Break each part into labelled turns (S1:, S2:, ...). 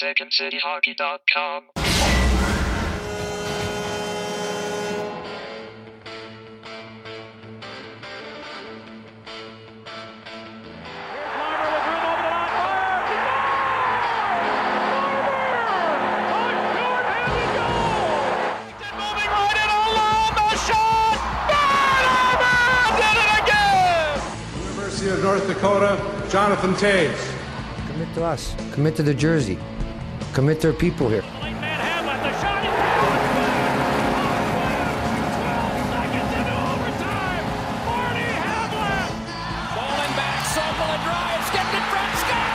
S1: SecondCityHockey.com. Did it again?
S2: University of North Dakota, Jonathan Toews.
S3: Commit to us. Commit to the jersey. Commit their people here.
S4: Falling back, Sokol drives, gets in front, score!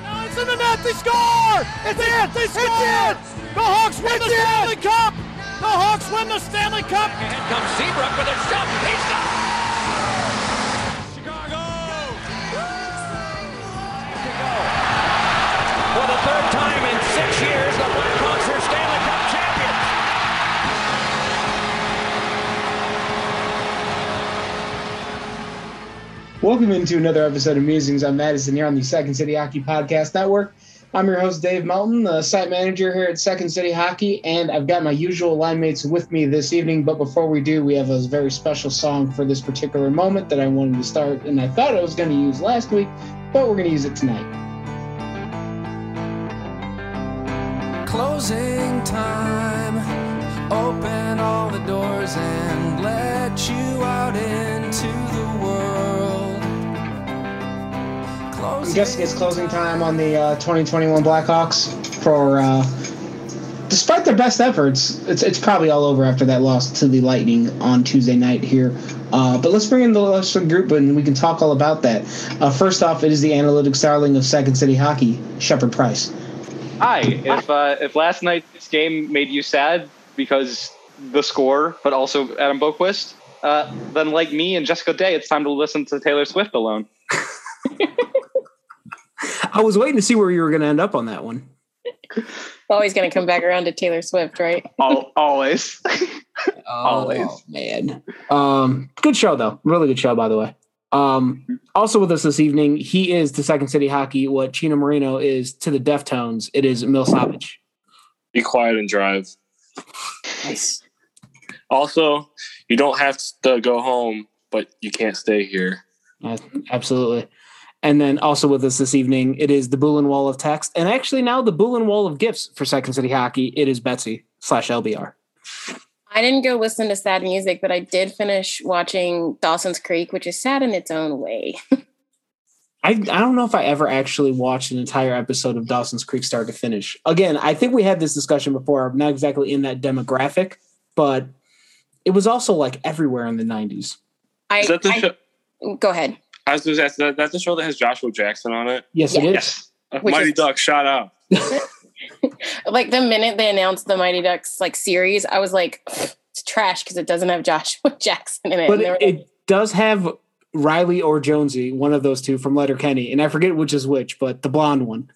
S4: Now it's in the net, they score! It's in! They score! The Hawks win the Stanley Cup! The Hawks win the Stanley Cup! Ahead comes Seabrook with a shot. He stops!
S5: Welcome into another episode of Musings on Madison here on the Second City Hockey Podcast Network. I'm your host, Dave Melton, the site manager here at Second City Hockey, and I've got my usual line mates with me this evening. But before we do, we have a very special song for this particular moment that I wanted to start, and I thought I was going to use last week, but we're going to use it tonight.
S6: Closing time. Open all the doors and let you out into
S5: I'm guessing it's closing time on the uh, 2021 Blackhawks for. Uh, despite their best efforts, it's it's probably all over after that loss to the Lightning on Tuesday night here. Uh, but let's bring in the rest of the group and we can talk all about that. Uh, first off, it is the analytics darling of Second City Hockey, Shepard Price.
S7: Hi. If uh, if last night's game made you sad because the score, but also Adam Boqvist, uh, then like me and Jessica Day, it's time to listen to Taylor Swift alone.
S8: I was waiting to see where you were going to end up on that one.
S9: Always going to come back around to Taylor Swift, right?
S7: Al- always.
S8: Always, Oh, man. Um, good show though. Really good show, by the way. Um, also with us this evening, he is to Second City Hockey what Chino Moreno is to the Deftones. It is Mil Savage.
S10: Be quiet and drive.
S8: Nice.
S10: Also, you don't have to go home, but you can't stay here.
S8: Yeah, absolutely. And then also with us this evening, it is the Bullen Wall of Text, and actually now the Bullen Wall of Gifts for Second City Hockey. It is Betsy slash LBR.
S9: I didn't go listen to sad music, but I did finish watching Dawson's Creek, which is sad in its own way.
S8: I, I don't know if I ever actually watched an entire episode of Dawson's Creek start to finish. Again, I think we had this discussion before. I'm not exactly in that demographic, but it was also like everywhere in the 90s.
S9: I,
S10: Is that the
S9: I-
S10: show?
S9: go ahead.
S10: I was just asking, that, that's the show that has Joshua Jackson on it.
S8: Yes, it is.
S7: yes.
S9: Which
S10: Mighty
S9: is-
S10: Duck, shout out.
S9: Like the minute they announced the Mighty Ducks like series, I was like, it's trash because it doesn't have Joshua Jackson in it.
S8: But
S9: And
S8: it,
S9: like,
S8: it does have Riley or Jonesy, one of those two from Letterkenny, and I forget which is which, but the blonde one.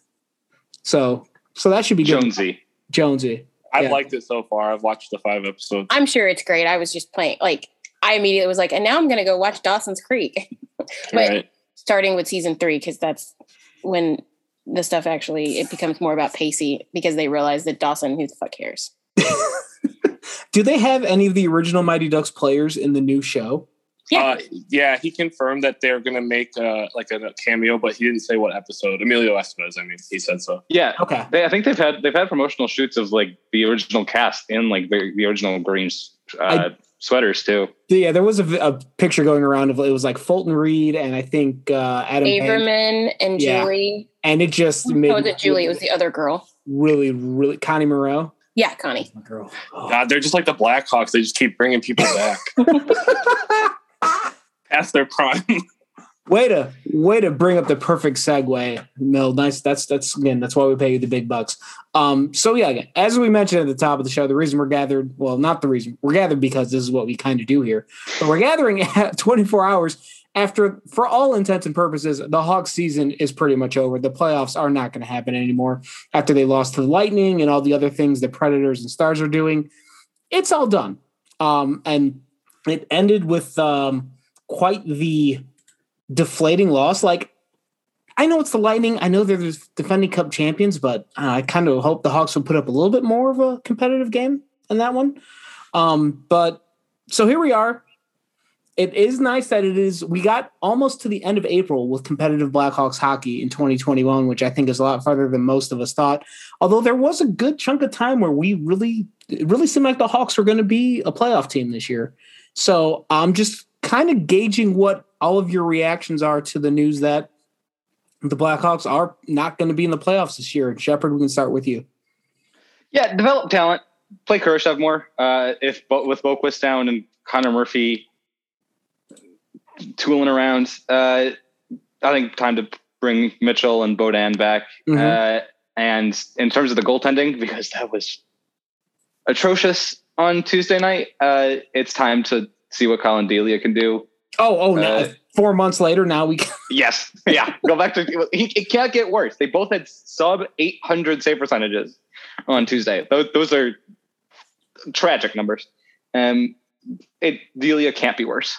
S8: So, so that should be good.
S7: Jonesy.
S8: Jonesy.
S10: I've
S8: Yeah.
S10: liked it so far. I've watched the five episodes.
S9: I'm sure it's great. I was just playing like I immediately was like, and now I'm gonna go watch Dawson's Creek. but
S10: right.
S9: starting with season three, because that's when the stuff actually it becomes more about Pacey because they realize that Dawson, who the fuck cares?
S8: Do they have any of the original Mighty Ducks players in the new show?
S9: Yeah.
S10: Uh, yeah, he confirmed that they're going to make uh, like a cameo, but he didn't say what episode. Emilio Estevez, I mean, he said so.
S7: Yeah.
S8: Okay.
S7: They, I think they've had they've had promotional shoots of like the original cast in like the, the original green uh,
S8: I-
S7: sweaters too.
S8: Yeah, there was a, a picture going around of it was like Fulton Reed and I think uh, Adam Page,
S9: Averman and
S8: Yeah.
S9: Julie.
S8: and it just made
S9: Oh, was it Julie? It was the other girl.
S8: really, really Connie Moreau.
S9: Yeah, Connie.
S8: Girl. Oh.
S10: God, they're just like the Blackhawks. They just keep bringing people back. Past their prime.
S8: Way to way to bring up the perfect segue, Mill. Nice. That's that's again. That's why we pay you the big bucks. Um. So yeah, again, as we mentioned at the top of the show, the reason we're gathered, well, not the reason we're gathered because this is what we kind of do here, but we're gathering at 24 hours after, for all intents and purposes, the Hawks season is pretty much over. The playoffs are not going to happen anymore after they lost to the Lightning and all the other things the Predators and Stars are doing. It's all done. Um. And it ended with um quite the deflating loss. Like I know it's the Lightning. I know they're the defending Cup champions, but uh, I kind of hope the Hawks will put up a little bit more of a competitive game in that one. Um, but so here we are. It is nice that it is. We got almost to the end of April with competitive Blackhawks hockey in 2021, which I think is a lot farther than most of us thought. Although there was a good chunk of time where we really, it really seemed like the Hawks were going to be a playoff team this year. So I'm just kind of gauging what all of your reactions are to the news that the Blackhawks are not going to be in the playoffs this year. Shepard, we can start with you.
S7: Yeah, develop talent. Play Kurashev more. Uh, if with Boqvist down and Connor Murphy tooling around, uh, I think time to bring Mitchell and Beaudin back. Mm-hmm. Uh, and in terms of the goaltending, because that was atrocious on Tuesday night, uh, it's time to see what Collin Delia can do.
S8: Oh, oh, no. Uh, Four months later, now we can.
S7: yes. Yeah. Go back to it, can't get worse. They both had sub 800 save percentages on Tuesday. Those, those are tragic numbers. Um, it Delia can't be worse.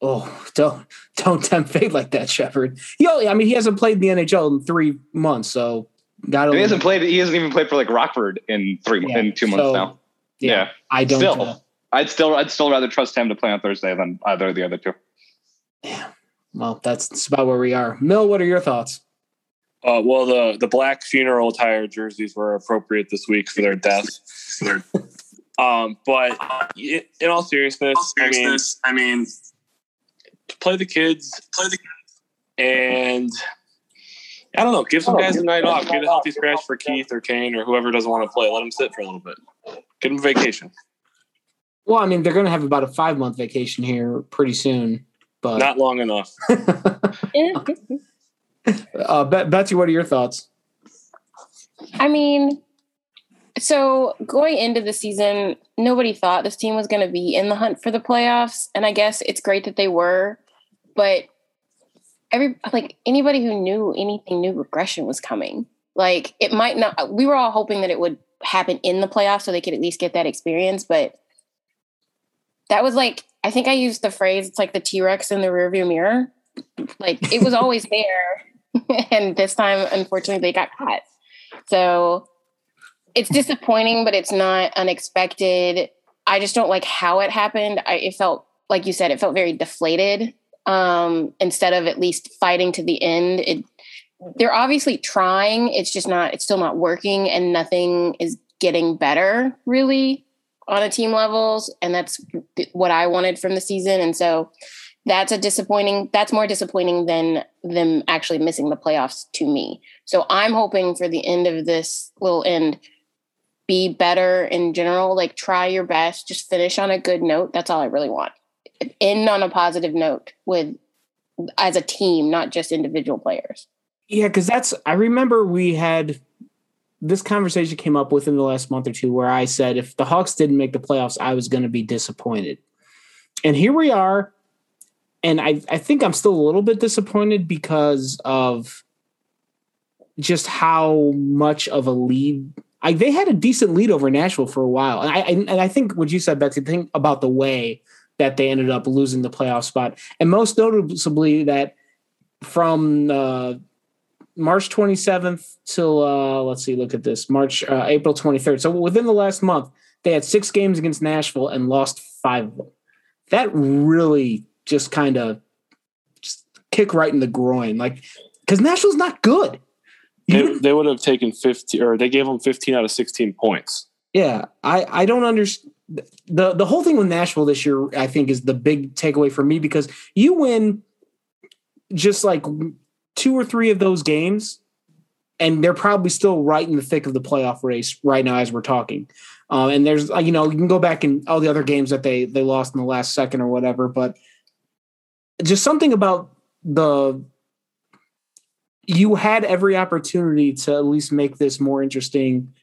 S8: Oh, don't don't tempt fate like that, Shepard. Yo, I mean, he hasn't played in the NHL in three months, so
S7: got He hasn't played. He hasn't even played for like Rockford in three yeah, in two months so, now. Yeah, yeah,
S8: I don't.
S7: Still, I'd still I'd still rather trust him to play on Thursday than either of the other two.
S8: Yeah, well, that's about where we are. Mill, what are your thoughts?
S10: Uh, well, the the black funeral attire jerseys were appropriate this week for their death. um, but in all seriousness, I mean, I mean, play the kids, play the kids, and I don't know, give some guys a night off. Get a healthy scratch for Keith or Kane or whoever doesn't want to play. Let them sit for a little bit. Give them vacation.
S8: Well, I mean, they're going to have about a five month vacation here pretty soon, but
S10: not long enough.
S8: uh, Betsy, what are your thoughts?
S9: I mean, so going into the season, nobody thought this team was going to be in the hunt for the playoffs, and I guess it's great that they were, but every like anybody who knew anything knew regression was coming. Like it might not. We were all hoping that it would happen in the playoffs so they could at least get that experience, but that was like I think I used the phrase it's like the T Rex in the rearview mirror. Like it was always there, and this time, unfortunately, they got caught. So it's disappointing, but it's not unexpected. I just don't like how it happened. I, it felt like you said, it felt very deflated. Um, instead of at least fighting to the end, it they're obviously trying. It's just not. It's still not working, and nothing is getting better really on a team levels. And that's what I wanted from the season. And so that's a disappointing. That's more disappointing than them actually missing the playoffs to me. So I'm hoping for the end of this little end be better in general. Like try your best, just finish on a good note. That's all I really want. End on a positive note with as a team, not just individual players.
S8: Yeah, because that's I remember we had this conversation came up within the last month or two where I said if the Hawks didn't make the playoffs, I was going to be disappointed. And here we are. And I, I think I'm still a little bit disappointed because of just how much of a lead I, they had a decent lead over Nashville for a while, and I and I think what you said, Betsy, think about the way that they ended up losing the playoff spot, and most noticeably that from uh, March 27th till uh, let's see, look at this, March uh, April 23rd. So within the last month, they had six games against Nashville and lost five of them. That really just kind of just kick right in the groin, like because Nashville's not good.
S10: They, they would have taken 15 or they gave them 15 out of 16 points.
S8: Yeah, I I don't understand the the whole thing with Nashville this year. I think is the big takeaway for me because you win just like two or three of those games, and they're probably still right in the thick of the playoff race right now as we're talking. Um, and there's you know you can go back and all the other games that they they lost in the last second or whatever, but just something about the you had every opportunity to at least make this more interesting.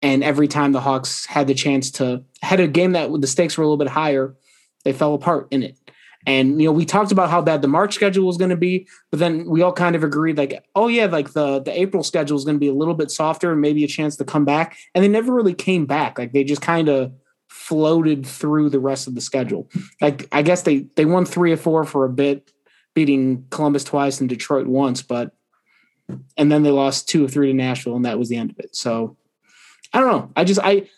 S8: And every time the Hawks had the chance to had a game that the stakes were a little bit higher, they fell apart in it. And you know, we talked about how bad the March schedule was going to be, but then we all kind of agreed, like, oh yeah, like the the April schedule is going to be a little bit softer and maybe a chance to come back. And they never really came back. Like they just kind of floated through the rest of the schedule. Like I guess they they won three or four for a bit, beating Columbus twice and Detroit once, but and then they lost two or three to Nashville, and that was the end of it. So I don't know. I just I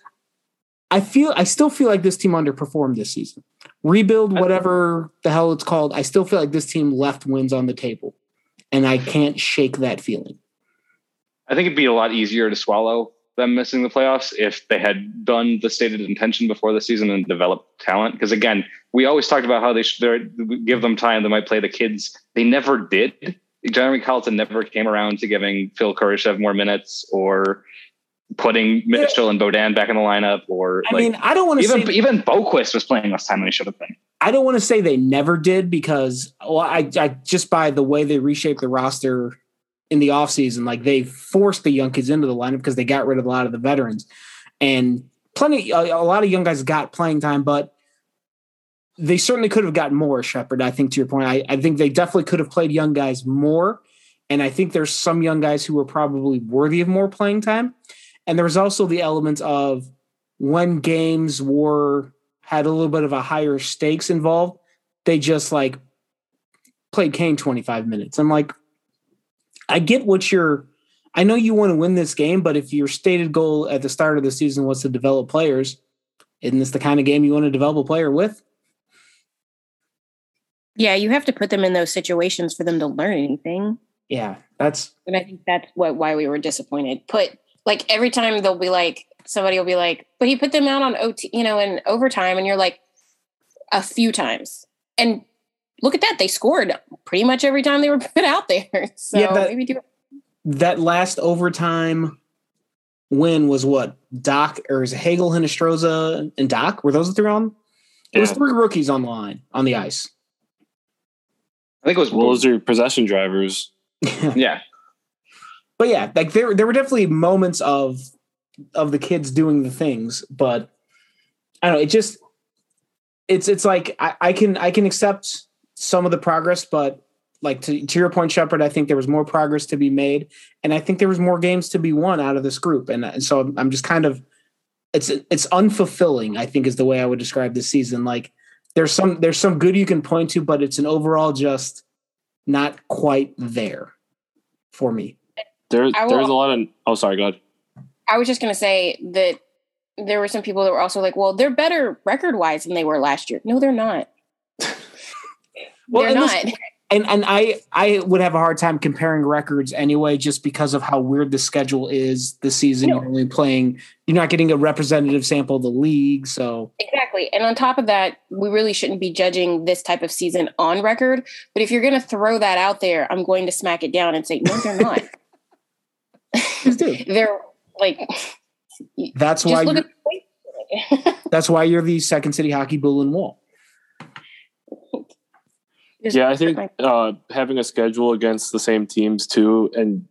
S8: I feel I still feel like this team underperformed this season. Rebuild, whatever the hell it's called, I still feel like this team left wins on the table, and I can't shake that feeling.
S7: I think it'd be a lot easier to swallow them missing the playoffs if they had done the stated intention before the season and developed talent. Because again, we always talked about how they should give them time. They might play the kids. They never did. Jeremy Colliton never came around to giving Phil Kurashev more minutes or putting Mitchell and Beaudin back in the lineup. Or
S8: I like, mean, I don't want to
S7: even say, even Boqvist was playing less time than he should have been.
S8: I don't want to say they never did because well, I, I just by the way they reshaped the roster in the offseason, like they forced the young kids into the lineup because they got rid of a lot of the veterans. And plenty a, a lot of young guys got playing time, but they certainly could have gotten more, Shepard. I think to your point, I, I think they definitely could have played young guys more. And I think there's some young guys who were probably worthy of more playing time. And there was also the element of when games were had a little bit of a higher stakes involved, they just like played Kane 25 minutes. I'm like, I get what you're I know you want to win this game, but if your stated goal at the start of the season was to develop players, isn't this the kind of game you want to develop a player with?
S9: Yeah, you have to put them in those situations for them to learn anything.
S8: Yeah, that's
S9: and I think that's what why we were disappointed. Put like every time they'll be like somebody will be like, but he put them out on OT, you know, in overtime, and you're like, a few times. And look at that, they scored pretty much every time they were put out there. So yeah,
S8: that,
S9: maybe do
S8: that last overtime win was what Doc or is it Hagel, Hinostroza, and Doc Were those the three on? It was three rookies on the line on the ice.
S7: I think it was
S10: well, those are possession drivers.
S7: yeah.
S8: But yeah, like there there were definitely moments of of the kids doing the things, but I don't know, it just it's it's like I, I can I can accept some of the progress, but like to, to your point, Shepard, I think there was more progress to be made, and I think there was more games to be won out of this group, and, and so I'm just kind of it's it's unfulfilling. I think is the way I would describe this season. Like there's some there's some good you can point to, but it's an overall just not quite there for me.
S10: There, there's a lot of. Oh, sorry. Go ahead.
S9: I was just going to say that there were some people that were also like, "Well, they're better record wise than they were last year." No, they're not.
S8: well, they're not. This, and and I I would have a hard time comparing records anyway, just because of how weird the schedule is this season. No. You're only playing, you're not getting a representative sample of the league, so
S9: exactly. And on top of that, we really shouldn't be judging this type of season on record. But if you're going to throw that out there, I'm going to smack it down and say, no, they're not. they're like.
S8: That's why. that's why you're the Second City Hockey Bull and Wall.
S10: Yeah, I think uh, having a schedule against the same teams too, and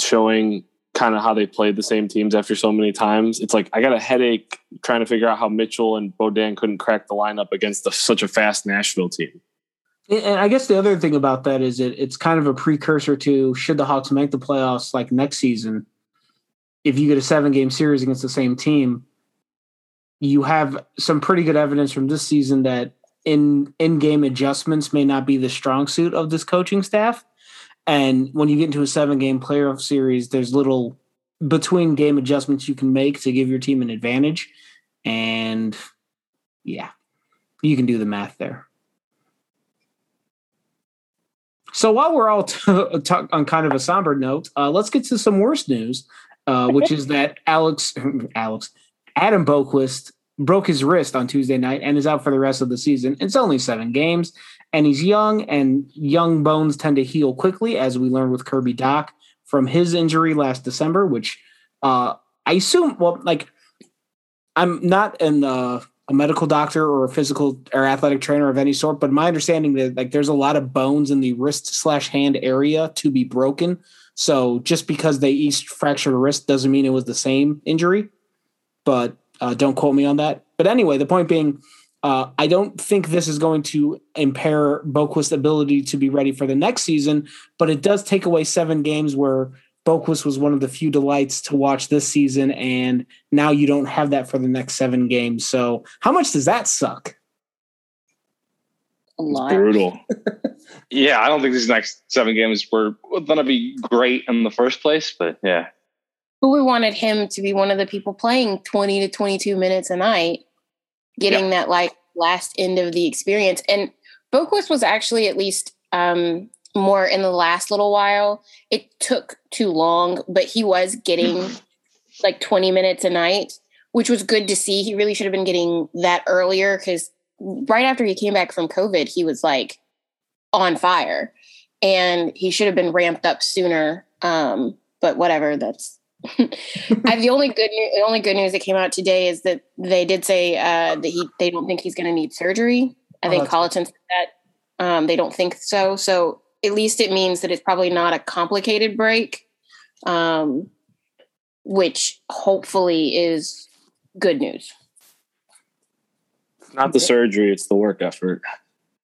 S10: showing kind of how they played the same teams after so many times, it's like I got a headache trying to figure out how Mitchell and Beaudin couldn't crack the lineup against the, such a fast Nashville team.
S8: And I guess the other thing about that is it, it's kind of a precursor to should the Hawks make the playoffs like next season. If you get a seven game series against the same team, you have some pretty good evidence from this season that in in game adjustments may not be the strong suit of this coaching staff. And when you get into a seven game playoff series, there's little between game adjustments you can make to give your team an advantage. And yeah, you can do the math there. So while we're all t- talk on kind of a somber note, uh, let's get to some worse news, uh, which is that Alex, Alex, Adam Boqvist broke his wrist on Tuesday night and is out for the rest of the season. It's only seven games, and he's young, and young bones tend to heal quickly, as we learned with Kirby Dach from his injury last December, which uh, I assume, well, like, I'm not an, uh, a medical doctor or a physical or athletic trainer of any sort, but my understanding that like there's a lot of bones in the wrist slash hand area to be broken. So just because they each fractured a wrist doesn't mean it was the same injury. But uh, don't quote me on that. But anyway, the point being, uh, I don't think this is going to impair Boqvist's ability to be ready for the next season, but it does take away seven games where Boqvist was one of the few delights to watch this season, and now you don't have that for the next seven games. So, how much does that suck?
S9: A lot.
S10: Brutal.
S7: Yeah, I don't think these next seven games were going to be great in the first place, but yeah.
S9: But we wanted him to be one of the people playing 20 to 22 minutes a night, getting
S7: Yeah.
S9: that like last end of the experience. And Boqvist was actually at least um, more in the last little while. It took too long, but he was getting like 20 minutes a night, which was good to see. He really should have been getting that earlier because right after he came back from COVID, he was like on fire and he should have been ramped up sooner. Um, but whatever, that's I the only good news, the only good news that came out today is that they did say uh, that he they don't think he's going to need surgery. I
S8: Oh,
S9: think Colliton said that um, they don't think so. So at least it means that it's probably not a complicated break, um, which hopefully is good news.
S10: It's not the surgery, it's the work effort.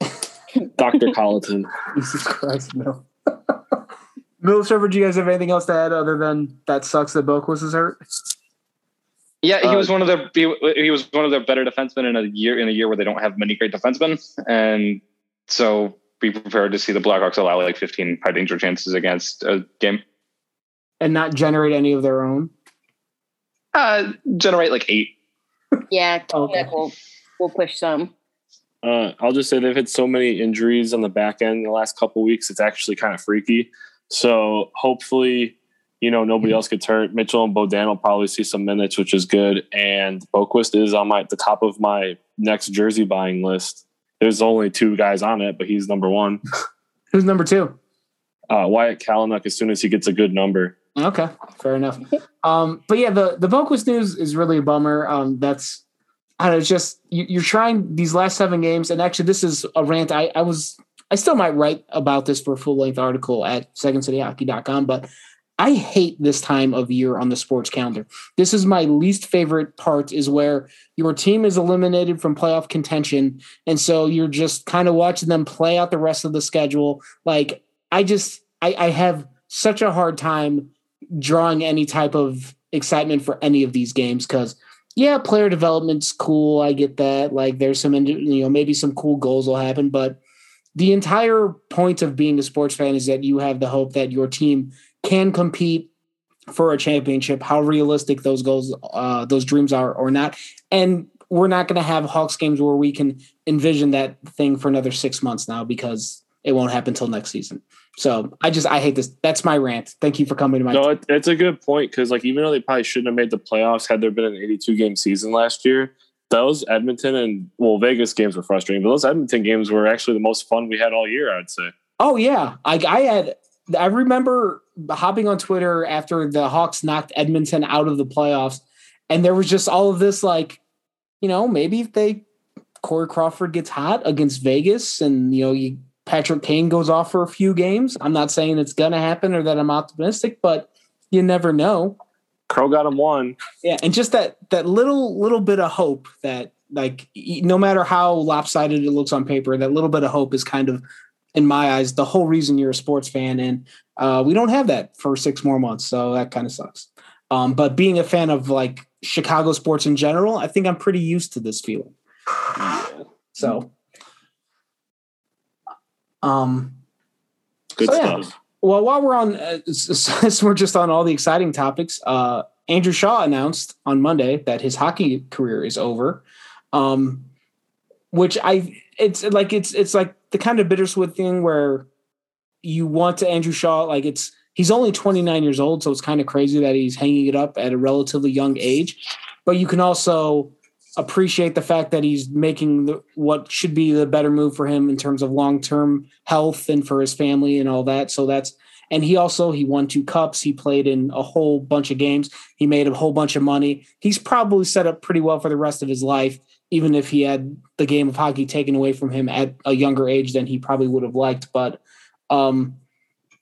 S10: Dr. Colliton.
S8: Jesus Christ, no. Middle server, do you guys have anything else to add other than that sucks that Boqvist is hurt?
S7: Yeah, he
S10: Uh,
S7: was one of their he, he was one of their better defensemen in a year in a year where they don't have many great defensemen, and so be prepared to see the Blackhawks allow like 15 high danger chances against a game.
S8: And not generate any of their own?
S7: Uh, generate like eight.
S9: Yeah,
S8: Okay.
S9: Kalynuk will will push some.
S10: Uh, I'll just say they've had so many injuries on the back end in the last couple weeks. It's actually kind of freaky. So hopefully, you know, nobody else gets hurt. Mitchell and Beaudin will probably see some minutes, which is good. And Boqvist is on my the top of my next jersey buying list. There's only two guys on it, but he's number one.
S8: Who's number two?
S10: Uh, Wyatt Kalynuk as soon as he gets a good number.
S8: Okay, fair enough. Um, but yeah, the the Boqvist news is really a bummer. Um, that's I don't know, just you, you're trying these last seven games, and actually, this is a rant. I, I was I still might write about this for a full length article at secondcityhockey.com, but I hate this time of year on the sports calendar. This is my least favorite part is where your team is eliminated from playoff contention. And so you're just kind of watching them play out the rest of the schedule. Like I just I, I have such a hard time drawing any type of excitement for any of these games because yeah, player development's cool. I get that. Like there's some you know, maybe some cool goals will happen, but the entire point of being a sports fan is that you have the hope that your team can compete for a championship, how realistic those goals, uh, those dreams are or not. And we're not going to have Hawks games where we can envision that thing for another six months now because it won't happen until next season. So I just I hate this. That's my rant. Thank you for coming to my.
S10: No, it, it's a good point because like even though they probably shouldn't have made the playoffs had there been an 82 game season last year, those Edmonton and well Vegas games were frustrating, but those Edmonton games were actually the most fun we had all year. I'd say.
S8: Oh yeah, I, I had. I remember hopping on Twitter after the Hawks knocked Edmonton out of the playoffs, and there was just all of this like, you know, maybe if they Corey Crawford gets hot against Vegas, and you know, you Patrick Kane goes off for a few games. I'm not saying it's gonna happen or that I'm optimistic, but you never know.
S10: Crow got him one.
S8: Yeah, and just that that little little bit of hope that like no matter how lopsided it looks on paper, that little bit of hope is kind of in my eyes the whole reason you're a sports fan, and uh, we don't have that for six more months, so that kind of sucks. Um, but being a fan of like Chicago sports in general, I think I'm pretty used to this feeling. So, um,
S10: Good
S8: So, yeah.
S10: stuff.
S8: well, while we're on, uh, since we're just on all the exciting topics, uh, Andrew Shaw announced on Monday that his hockey career is over, um, which I it's like it's it's like the kind of bittersweet thing where you want to Andrew Shaw like it's he's only 29 years old, so it's kind of crazy that he's hanging it up at a relatively young age, but you can also appreciate the fact that he's making the, what should be the better move for him in terms of long-term health and for his family and all that. So that's and he also he won two cups. He played in a whole bunch of games. He made a whole bunch of money. He's probably set up pretty well for the rest of his life, even if he had the game of hockey taken away from him at a younger age than he probably would have liked. But um,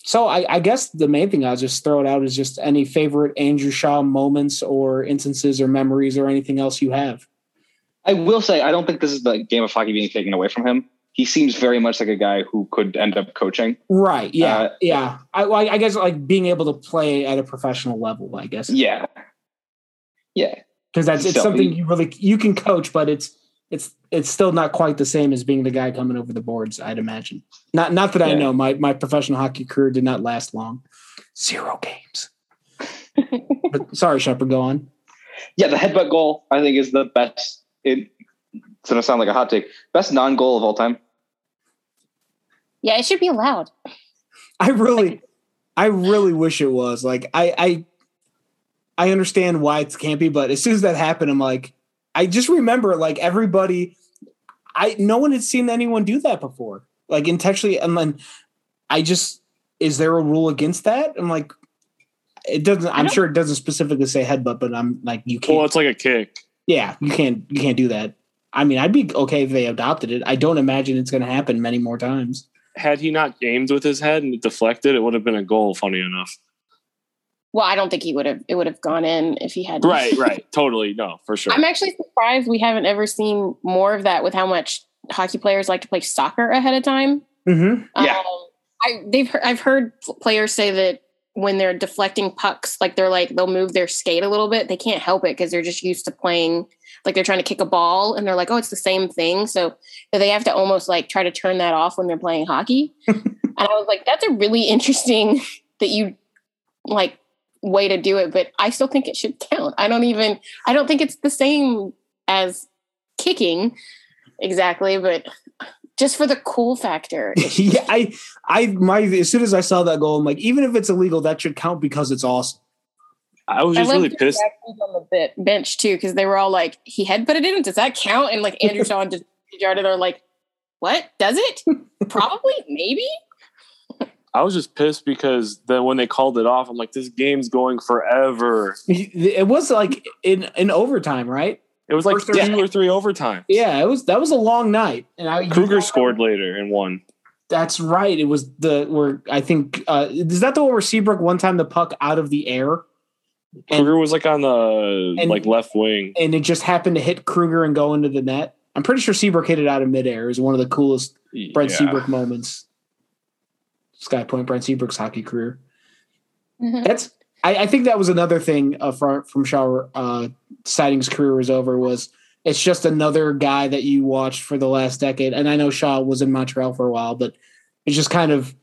S8: so I, I guess the main thing I'll just throw it out is just any favorite Andrew Shaw moments or instances or memories or anything else you have.
S7: I will say, I don't think this is the game of hockey being taken away from him. He seems very much like a guy who could end up coaching.
S8: Right. Yeah.
S7: Uh,
S8: yeah. I, I guess like being able to play at a professional level, I guess.
S7: Yeah. Yeah.
S8: Because that's it's
S7: So
S8: something you really you can coach, but it's it's it's still not quite the same as being the guy coming over the boards. I'd imagine. Not not that I know. My my professional hockey career did not last long. Zero games. but sorry, Shepard, go on.
S7: Yeah, the headbutt goal I think is the best. It, it's gonna sound like a hot take. Best non-goal of all time.
S9: Yeah, it should be allowed.
S8: I really, I really wish it was. Like I, I, I understand why it can't be, but as soon as that happened, I'm like, I just remember like everybody. I no one had seen anyone do that before, like intentionally, and then I just is there a rule against that? I'm like, it doesn't. I'm sure it doesn't specifically say headbutt, but I'm like, you can't.
S10: Well, it's like a kick.
S8: Yeah, you can't. You can't do that. I mean, I'd be okay if they adopted it. I don't imagine it's going to happen many more times.
S10: Had he not aimed with his head and deflected, it would have been a goal. Funny enough.
S9: Well, I don't think he would have. It would have gone in if he had.
S10: Right, right, totally. No, for sure.
S9: I'm actually surprised we haven't ever seen more of that with how much hockey players like to play soccer ahead of time.
S8: Mm-hmm.
S7: Yeah.
S9: Um, I they've I've heard players say that when they're deflecting pucks, like they're like they'll move their skate a little bit. They can't help it because they're just used to playing like they're trying to kick a ball and they're like, oh, it's the same thing. So they have to almost like try to turn that off when they're playing hockey. and I was like, that's a really interesting that you like way to do it, but I still think it should count. I don't even I don't think it's the same as kicking exactly, but just for the cool factor.
S8: yeah, I, I, my, as soon as I saw that goal, I'm like, even if it's illegal, that should count because it's awesome.
S10: I was just
S9: love
S10: really pissed.
S9: on the bit, bench too because they were all like, "He headbutted it. In. Does that count?" And like Andrew Shaw and just Jarden are like, "What? Does it? Probably, maybe."
S10: I was just pissed because then when they called it off, I'm like, this game's going forever.
S8: It was like in in overtime, right?
S10: It was like
S8: two
S10: two
S8: thirty-
S10: or three overtime.
S8: Yeah, it was. That was a long night, and I
S10: Kruger scored later and won.
S8: That's right. It was the where I think uh is that the one where Seabrook one time the puck out of the air, and
S10: Kruger was like on the
S8: and-
S10: like left wing.
S8: and it just happened to hit Kruger and go into the net. I'm pretty sure Seabrook hit it out of midair. It was one of the coolest Brent
S10: Yeah.
S8: Seabrook moments. Sky Point, Brent Seabrook's hockey career.
S9: Mhm.
S8: That's I, I think that was another thing uh, from from Shaw uh, Siding's career was over was it's just another guy that you watched for the last decade. And I know Shaw was in Montreal for a while, but it's just kind of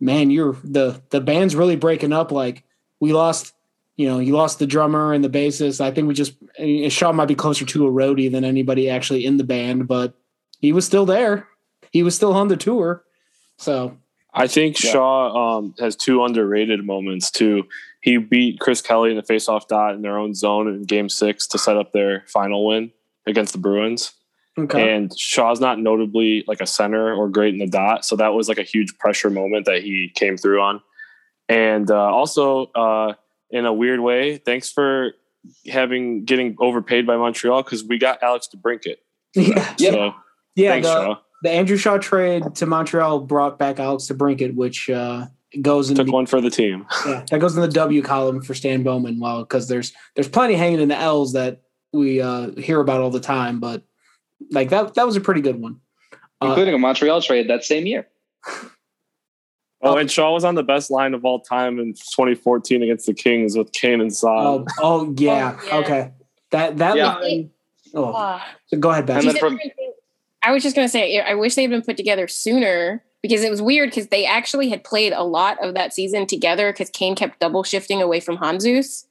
S8: man, you're the the band's really breaking up. Like we lost, you know, you lost the drummer and the bassist. I think we just mean, Shaw might be closer to a roadie than anybody actually in the band, but he was still there. He was still on the tour. So
S10: I think
S7: Yeah.
S10: Shaw um, has two underrated moments too. He beat Chris Kelly in the faceoff dot in their own zone in Game Six to set up their final win against the Bruins.
S8: okay.
S10: And Shaw's not notably like a center or great in the dot, so that was like a huge pressure moment that he came through on. And uh, also, uh, in a weird way, thanks for having getting overpaid by Montreal because we got Alex DeBrincat.
S8: yeah.
S10: So
S8: Yeah,
S10: thanks,
S8: the,
S10: Shaw.
S8: The Andrew Shaw trade to Montreal brought back Alex to DeBrincat, which uh, goes in
S10: Took
S8: the,
S10: one for the team.
S8: yeah, that goes in the W column for Stan Bowman. Well, because there's there's plenty hanging in the L's that we uh, hear about all the time, but like that that was a pretty good one. Uh,
S7: including a Montreal trade that same year.
S10: Oh, and Shaw was on the best line of all time in 2014 against the Kings with Kane and Saad.
S8: oh, oh yeah,
S9: Oh, yeah.
S8: okay. That that
S7: Yeah.
S8: line. Oh, so go ahead, Beth.
S7: And then from-
S9: I was just going to say, I wish they had been put together sooner because it was weird because they actually had played a lot of that season together because Kane kept double shifting away from Handzus.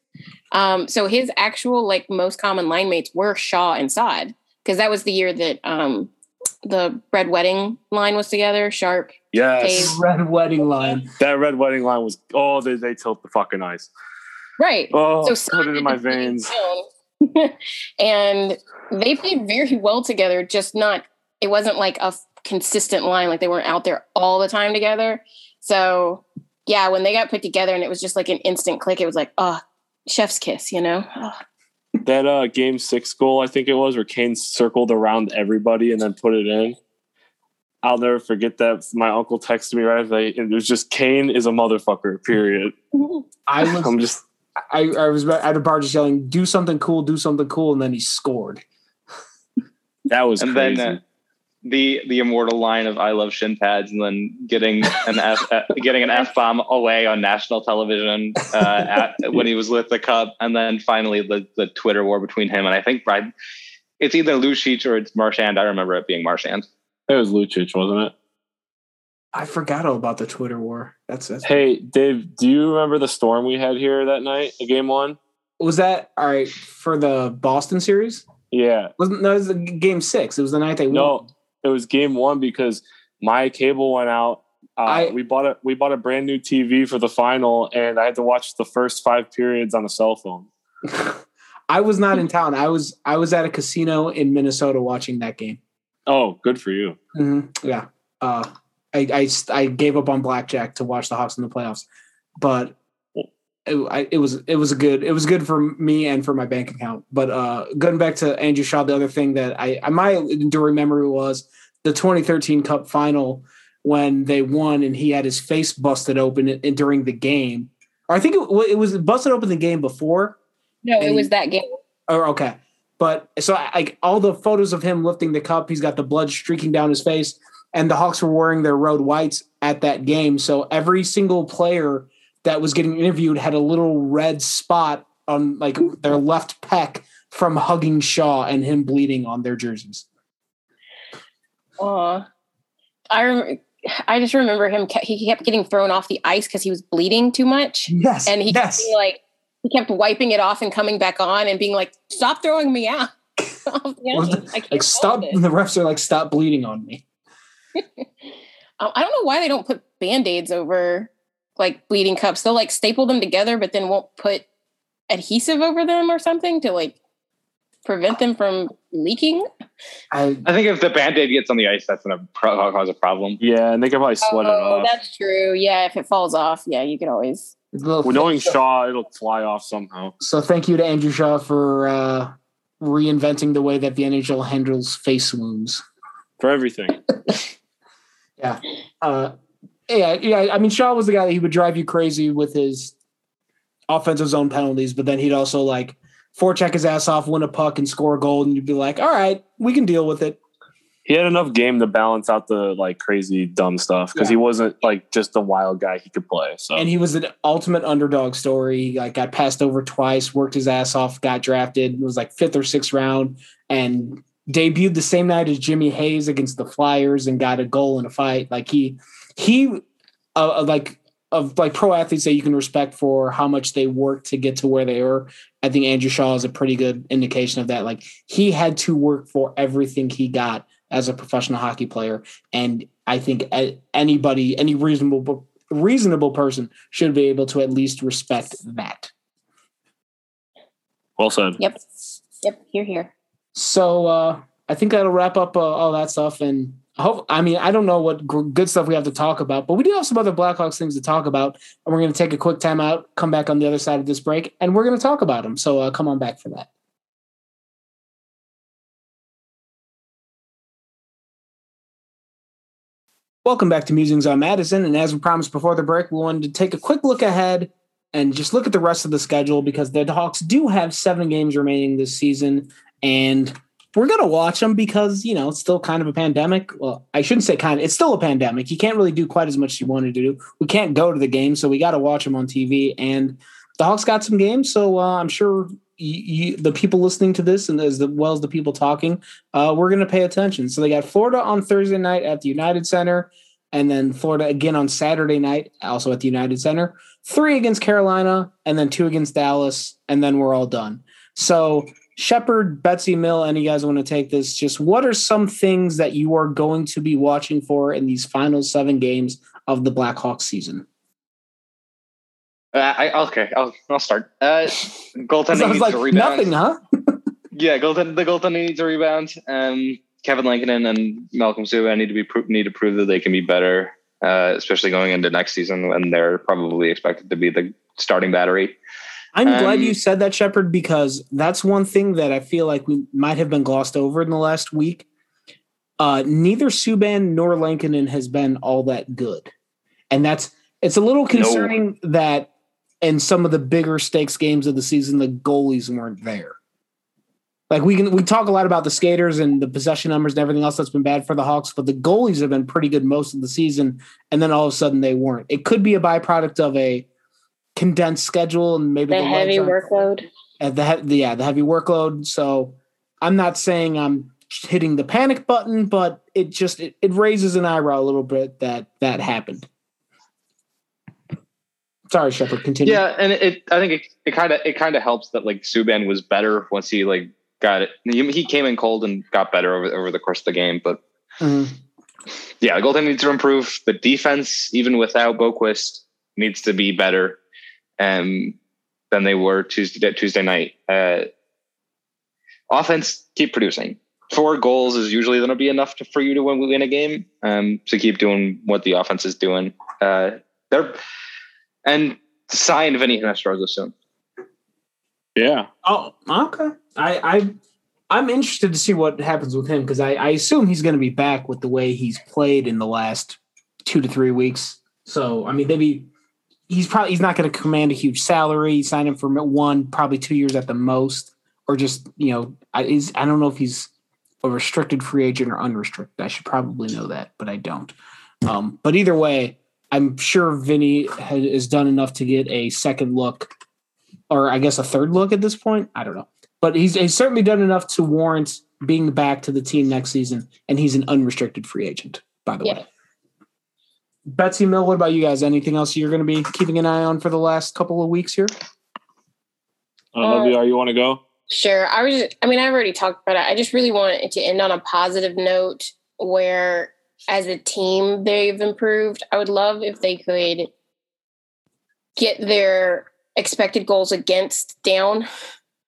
S9: Um, so his actual like most common line mates were Shaw and Saad because that was the year that um, the Red Wedding line was together. Sharp,
S10: yes,
S9: Dave.
S8: Red wedding line.
S10: that red wedding line was. Oh, they they tilt the fucking ice.
S9: right?
S10: Oh,
S9: so
S10: put
S9: Saad
S10: it in my veins.
S9: and they played very well together. Just not. It wasn't like a f- consistent line. Like they weren't out there all the time together. So yeah, when they got put together and it was just like an instant click, it was like, oh, chef's kiss, you know? Oh.
S10: That uh, game six goal, I think it was, where Kane circled around everybody and then put it in. I'll never forget that. My uncle texted me right after that, and it was just Kane is a motherfucker. Period.
S8: I was
S10: I'm just
S8: I, I was at a bar just yelling, "Do something cool, do something cool," and then he scored.
S10: that was
S7: and
S10: crazy.
S7: then uh, the the immortal line of "I love shin pads" and then getting an F, uh, getting an f bomb away on national television uh, at, when he was with the Cup, and then finally the the Twitter war between him and I think Brad. it's either Lucic or it's Marchand. I remember it being Marchand.
S10: It was Lucic, wasn't it?
S8: I forgot all about the Twitter war. That's, that's
S10: Hey, Dave, do you remember the storm we had here that night, game one?
S8: was that all right for the Boston series?
S10: Yeah.
S8: Wasn't no, it was the game six. It was the night they
S10: No,
S8: won.
S10: It was game one because my cable went out. Uh,
S8: I-
S10: we bought a we bought a brand new TV for the final, and I had to watch the first five periods on a cell phone.
S8: I was not in town. I was I was at a casino in Minnesota watching that game.
S10: Oh, good for you.
S8: Mm-hmm. Yeah. Uh, I, I I gave up on blackjack to watch the Hawks in the playoffs, but it, I, it was it was a good it was good for me and for my bank account. But uh, going back to Andrew Shaw, the other thing that I I my enduring memory was the 2013 Cup final when they won and he had his face busted open in, in- during the game. Or I think it, it was busted open the game before.
S9: No, it was that game.
S8: Or okay, but so like all the photos of him lifting the cup, he's got the blood streaking down his face, and the Hawks were wearing their road whites at that game. So every single player that was getting interviewed had a little red spot on like their left pec from hugging Shaw and him bleeding on their jerseys.
S9: Aw. I rem- I just remember him. ke- He kept getting thrown off the ice because he was bleeding too much,
S8: Yes,
S9: and he kept
S8: yes.
S9: being like he kept wiping it off and coming back on and being like, "Stop throwing me out." the
S8: Was
S9: ice.
S8: the-
S9: I can't
S8: like stop.
S9: it.
S8: The refs are like stop bleeding on me.
S9: Um, I don't know why they don't put band-aids over like bleeding cups. They'll like staple them together, but then won't put adhesive over them or something to like prevent them from leaking.
S8: I
S7: I think if the band aid gets on the ice, that's going to pro- cause a problem.
S10: Yeah, and they could probably sweat it
S9: oh,
S10: off.
S9: that's true. Yeah, if it falls off, yeah, you can always.
S10: Well, knowing Shaw, it'll fly off somehow.
S8: So thank you to Andrew Shaw for uh, reinventing the way that the NHL handles face wounds.
S10: For everything.
S8: Yeah. Uh, yeah, yeah. I mean, Shaw was the guy that he would drive you crazy with his offensive zone penalties, but then he'd also like forecheck his ass off, win a puck, and score a goal, and you'd be like, "All right, we can deal with it."
S10: He had enough game to balance out the like crazy dumb stuff because
S8: Yeah.
S10: he wasn't like just a wild guy. He could play. So
S8: And he was an ultimate underdog story. He like got passed over twice, worked his ass off, got drafted, was like fifth or sixth round, and debuted the same night as Jimmy Hayes against the Flyers and got a goal in a fight. Like he he uh, uh, like of like pro athletes that you can respect for how much they work to get to where they are. I think Andrew Shaw is a pretty good indication of that. Like he had to work for everything he got as a professional hockey player, and I think anybody, any reasonable reasonable person should be able to at least respect that.
S10: well said.
S9: Yep. Yep. Here, here.
S8: So uh, I think that'll wrap up uh, all that stuff. And I hope, I mean, I don't know what gr- good stuff we have to talk about, but we do have some other Blackhawks things to talk about. And we're going to take a quick time out, come back on the other side of this break, and we're going to talk about them. So uh, come on back for that. Welcome back to Musings on Madison. And as we promised before the break, we wanted to take a quick look ahead and just look at the rest of the schedule because the Hawks do have seven games remaining this season. And we're going to watch them because, you know, it's still kind of a pandemic. Well, I shouldn't say kind of, it's still a pandemic. You can't really do quite as much as you wanted to do. We can't go to the game, so we got to watch them on TV. And the Hawks got some games, so uh, I'm sure the people listening to this and as well as the people talking, uh, we're going to pay attention. So they got Florida on Thursday night at the United Center, and then Florida again on Saturday night, also at the United Center. Three against Carolina, and then two against Dallas, and then we're all done. So Shepard, Betsy Mill, and you guys want to take this? Just what are some things that you are going to be watching for in these final seven games of the Blackhawks season?
S7: Uh, I, okay, I'll, I'll start. Uh, goaltending needs
S8: like,
S7: a rebound.
S8: nothing, huh?
S7: Yeah, goaltend, the goaltending needs a rebound. Um, Kevin Lankinen and Malcolm Subban need to be pro- need to prove that they can be better, uh, especially going into next season when they're probably expected to be the starting battery.
S8: I'm glad
S7: Um,
S8: you said that, Shepard, because that's one thing that I feel like we might have been glossed over in the last week. Uh, neither Subban nor Lankinen has been all that good, and that's it's a little concerning that in some of the bigger stakes games of the season, the goalies weren't there. Like we can we talk a lot about the skaters and the possession numbers and everything else that's been bad for the Hawks, but the goalies have been pretty good most of the season, and then all of a sudden they weren't. It could be a byproduct of a condensed schedule and maybe
S9: The
S8: the
S9: heavy workload.
S8: uh, the, he- the yeah the heavy workload. So I'm not saying I'm hitting the panic button, but it just it, it raises an eyebrow a little bit that that happened. Sorry, Shepard. Continue.
S7: Yeah, and it, I think it kind of it kind of helps that like Subban was better once he like got it. He, he came in cold and got better over over the course of the game, but
S8: Mhm.
S7: yeah, the goaltending needs to improve. The defense, even without Boqvist, needs to be better um, than they were Tuesday Tuesday night. Uh, offense, keep producing. Four goals is usually going to be enough to, for you to win, win a game. Um, so keep doing what the offense is doing. Uh, they're and sign Vinny Hinostroza soon.
S10: Yeah.
S8: Oh, okay. I I I'm interested to see what happens with him because I, I assume he's going to be back with the way he's played in the last two to three weeks. So I mean, maybe he's probably he's not going to command a huge salary. Sign him for one, probably two years at the most, or just you know, I is I don't know if he's a restricted free agent or unrestricted. I should probably know that, but I don't. Um, but either way, I'm sure Vinny has, has done enough to get a second look, or I guess a third look at this point. I don't know, but he's, he's certainly done enough to warrant being back to the team next season, and he's an unrestricted free agent, by the
S9: Yeah.
S8: way. Betsy Mill, what about you guys? Anything else you're going to be keeping an eye on for the last couple of weeks here?
S10: Uh, LVR, you are. You want to go?
S9: Sure. I was just, I mean, I've already talked about it. I just really want it to end on a positive note where as a team they've improved. I would love if they could get their expected goals against down.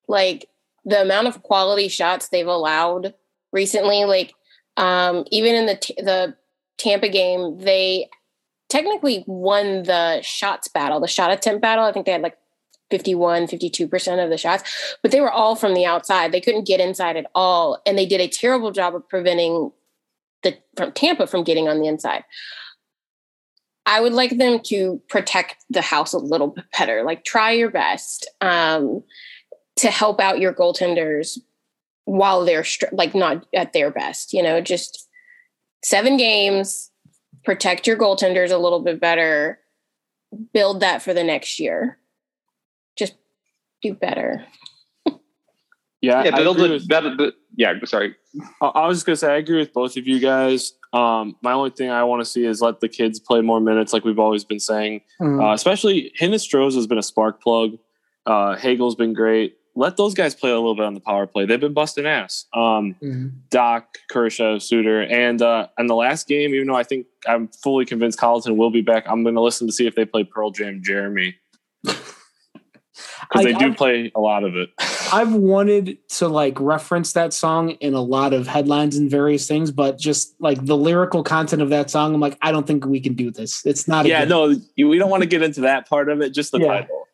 S9: Like the amount of quality shots they've allowed recently, like um even in the t- the Tampa game, they technically won the shots battle, the shot attempt battle. I think they had like 51, 52% of the shots, but they were all from the outside. They couldn't get inside at all. And they did a terrible job of preventing the from Tampa from getting on the inside. I would like them to protect the house a little bit better. Like try your best um, to help out your goaltenders while they're like not at their best. You know, just seven games, protect your goaltenders a little bit better, build that for the next year. Just do better.
S10: Yeah,
S7: Yeah, build
S10: agree
S7: a
S10: with-
S7: better. but- Yeah, sorry.
S10: I I was just gonna say I agree with both of you guys. Um, my only thing I want to see is let the kids play more minutes, like we've always been saying. Uh, especially Hinostroza has been a spark plug. Uh, Hagel's been great. Let those guys play a little bit on the power play. They've been busting ass. Um,
S8: Mhm.
S10: Dach, Kurashev, Suter, and uh, and the last game, even though I think I'm fully convinced Colliton will be back, I'm going to listen to see if they play Pearl Jam Jeremy because they do
S8: I've-
S10: play a lot of it.
S8: I've wanted to like reference that song in a lot of headlines and various things, but just like the lyrical content of that song, I'm like, I don't think we can do this. It's not. a
S10: yeah,
S8: good-
S10: no, we don't want to get into that part of it. Just the
S8: Yeah.
S10: title.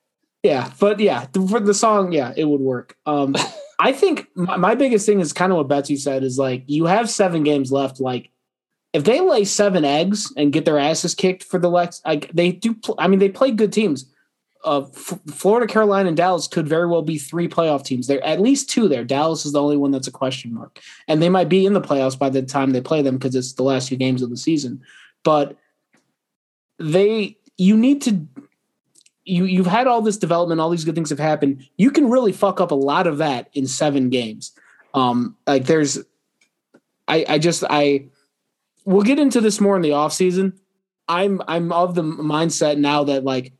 S8: Yeah, but yeah, for the song, yeah, it would work. Um, I think my, my biggest thing is kind of what Betsy said is like you have seven games left. Like if they lay seven eggs and get their asses kicked for the Lex, like they do. Pl- I mean, they play good teams. Uh, F- Florida, Carolina, and Dallas could very well be three playoff teams. There at least two there. Dallas is the only one that's a question mark, and they might be in the playoffs by the time they play them because it's the last few games of the season. But they, you need to you you've had all this development, all these good things have happened. You can really fuck up a lot of that in seven games. Um, like there's, I I just I, we'll get into this more in the off season. I'm I'm of the mindset now that like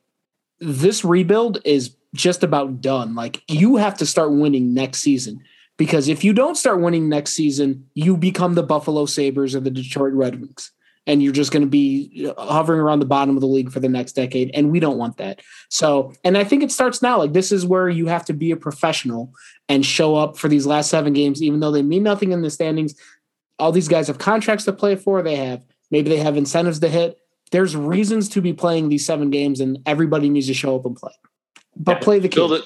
S8: this rebuild is just about done. Like you have to start winning next season because if you don't start winning next season, you become the Buffalo Sabres or the Detroit Red Wings and you're just going to be hovering around the bottom of the league for the next decade and we don't want that. So and i think it starts now like this is where you have to be a professional and show up for these last seven games even though they mean nothing in the standings. All these guys have contracts to play for they have maybe they have incentives to hit. There's reasons to be playing these seven games and everybody needs to show up and play. But play the
S7: Build it.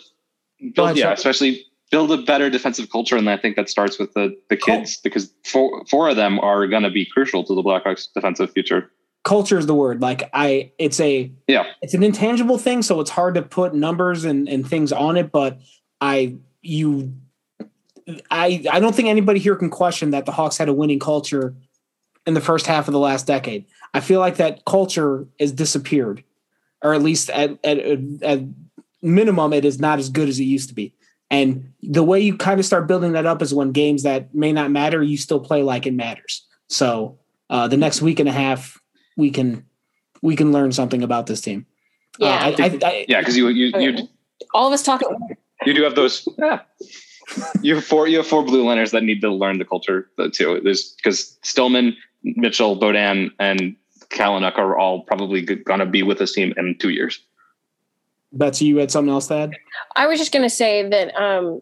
S8: Go
S7: Build,
S8: ahead,
S7: yeah,
S8: Sean.
S7: especially build a better defensive culture, and I think that starts with the the kids because four four of them are going to be crucial to the Blackhawks' defensive future.
S8: culture is the word. Like i it's a
S7: Yeah,
S8: it's an intangible thing so it's hard to put numbers and, and things on it but i you i i don't think anybody here can question that the hawks had a winning culture in the first half of the last decade. I feel like that culture has disappeared or at least at at, at minimum it is not as good as it used to be And the way you kind of start building that up is when games that may not matter, you still play like it matters. So uh, the next week and a half, we can we can learn something about this team.
S9: Yeah,
S8: uh, I, I, I,
S7: Yeah, because you you you
S9: all of us talking.
S7: you do have those. Yeah. You have four. You have four blue liners that need to learn the culture too. There's because Stillman, Mitchell, Beaudin, and Kalynuk are all probably going to be with this team in two years.
S8: Betsy, you had something else to add?
S9: I was just going to say that um,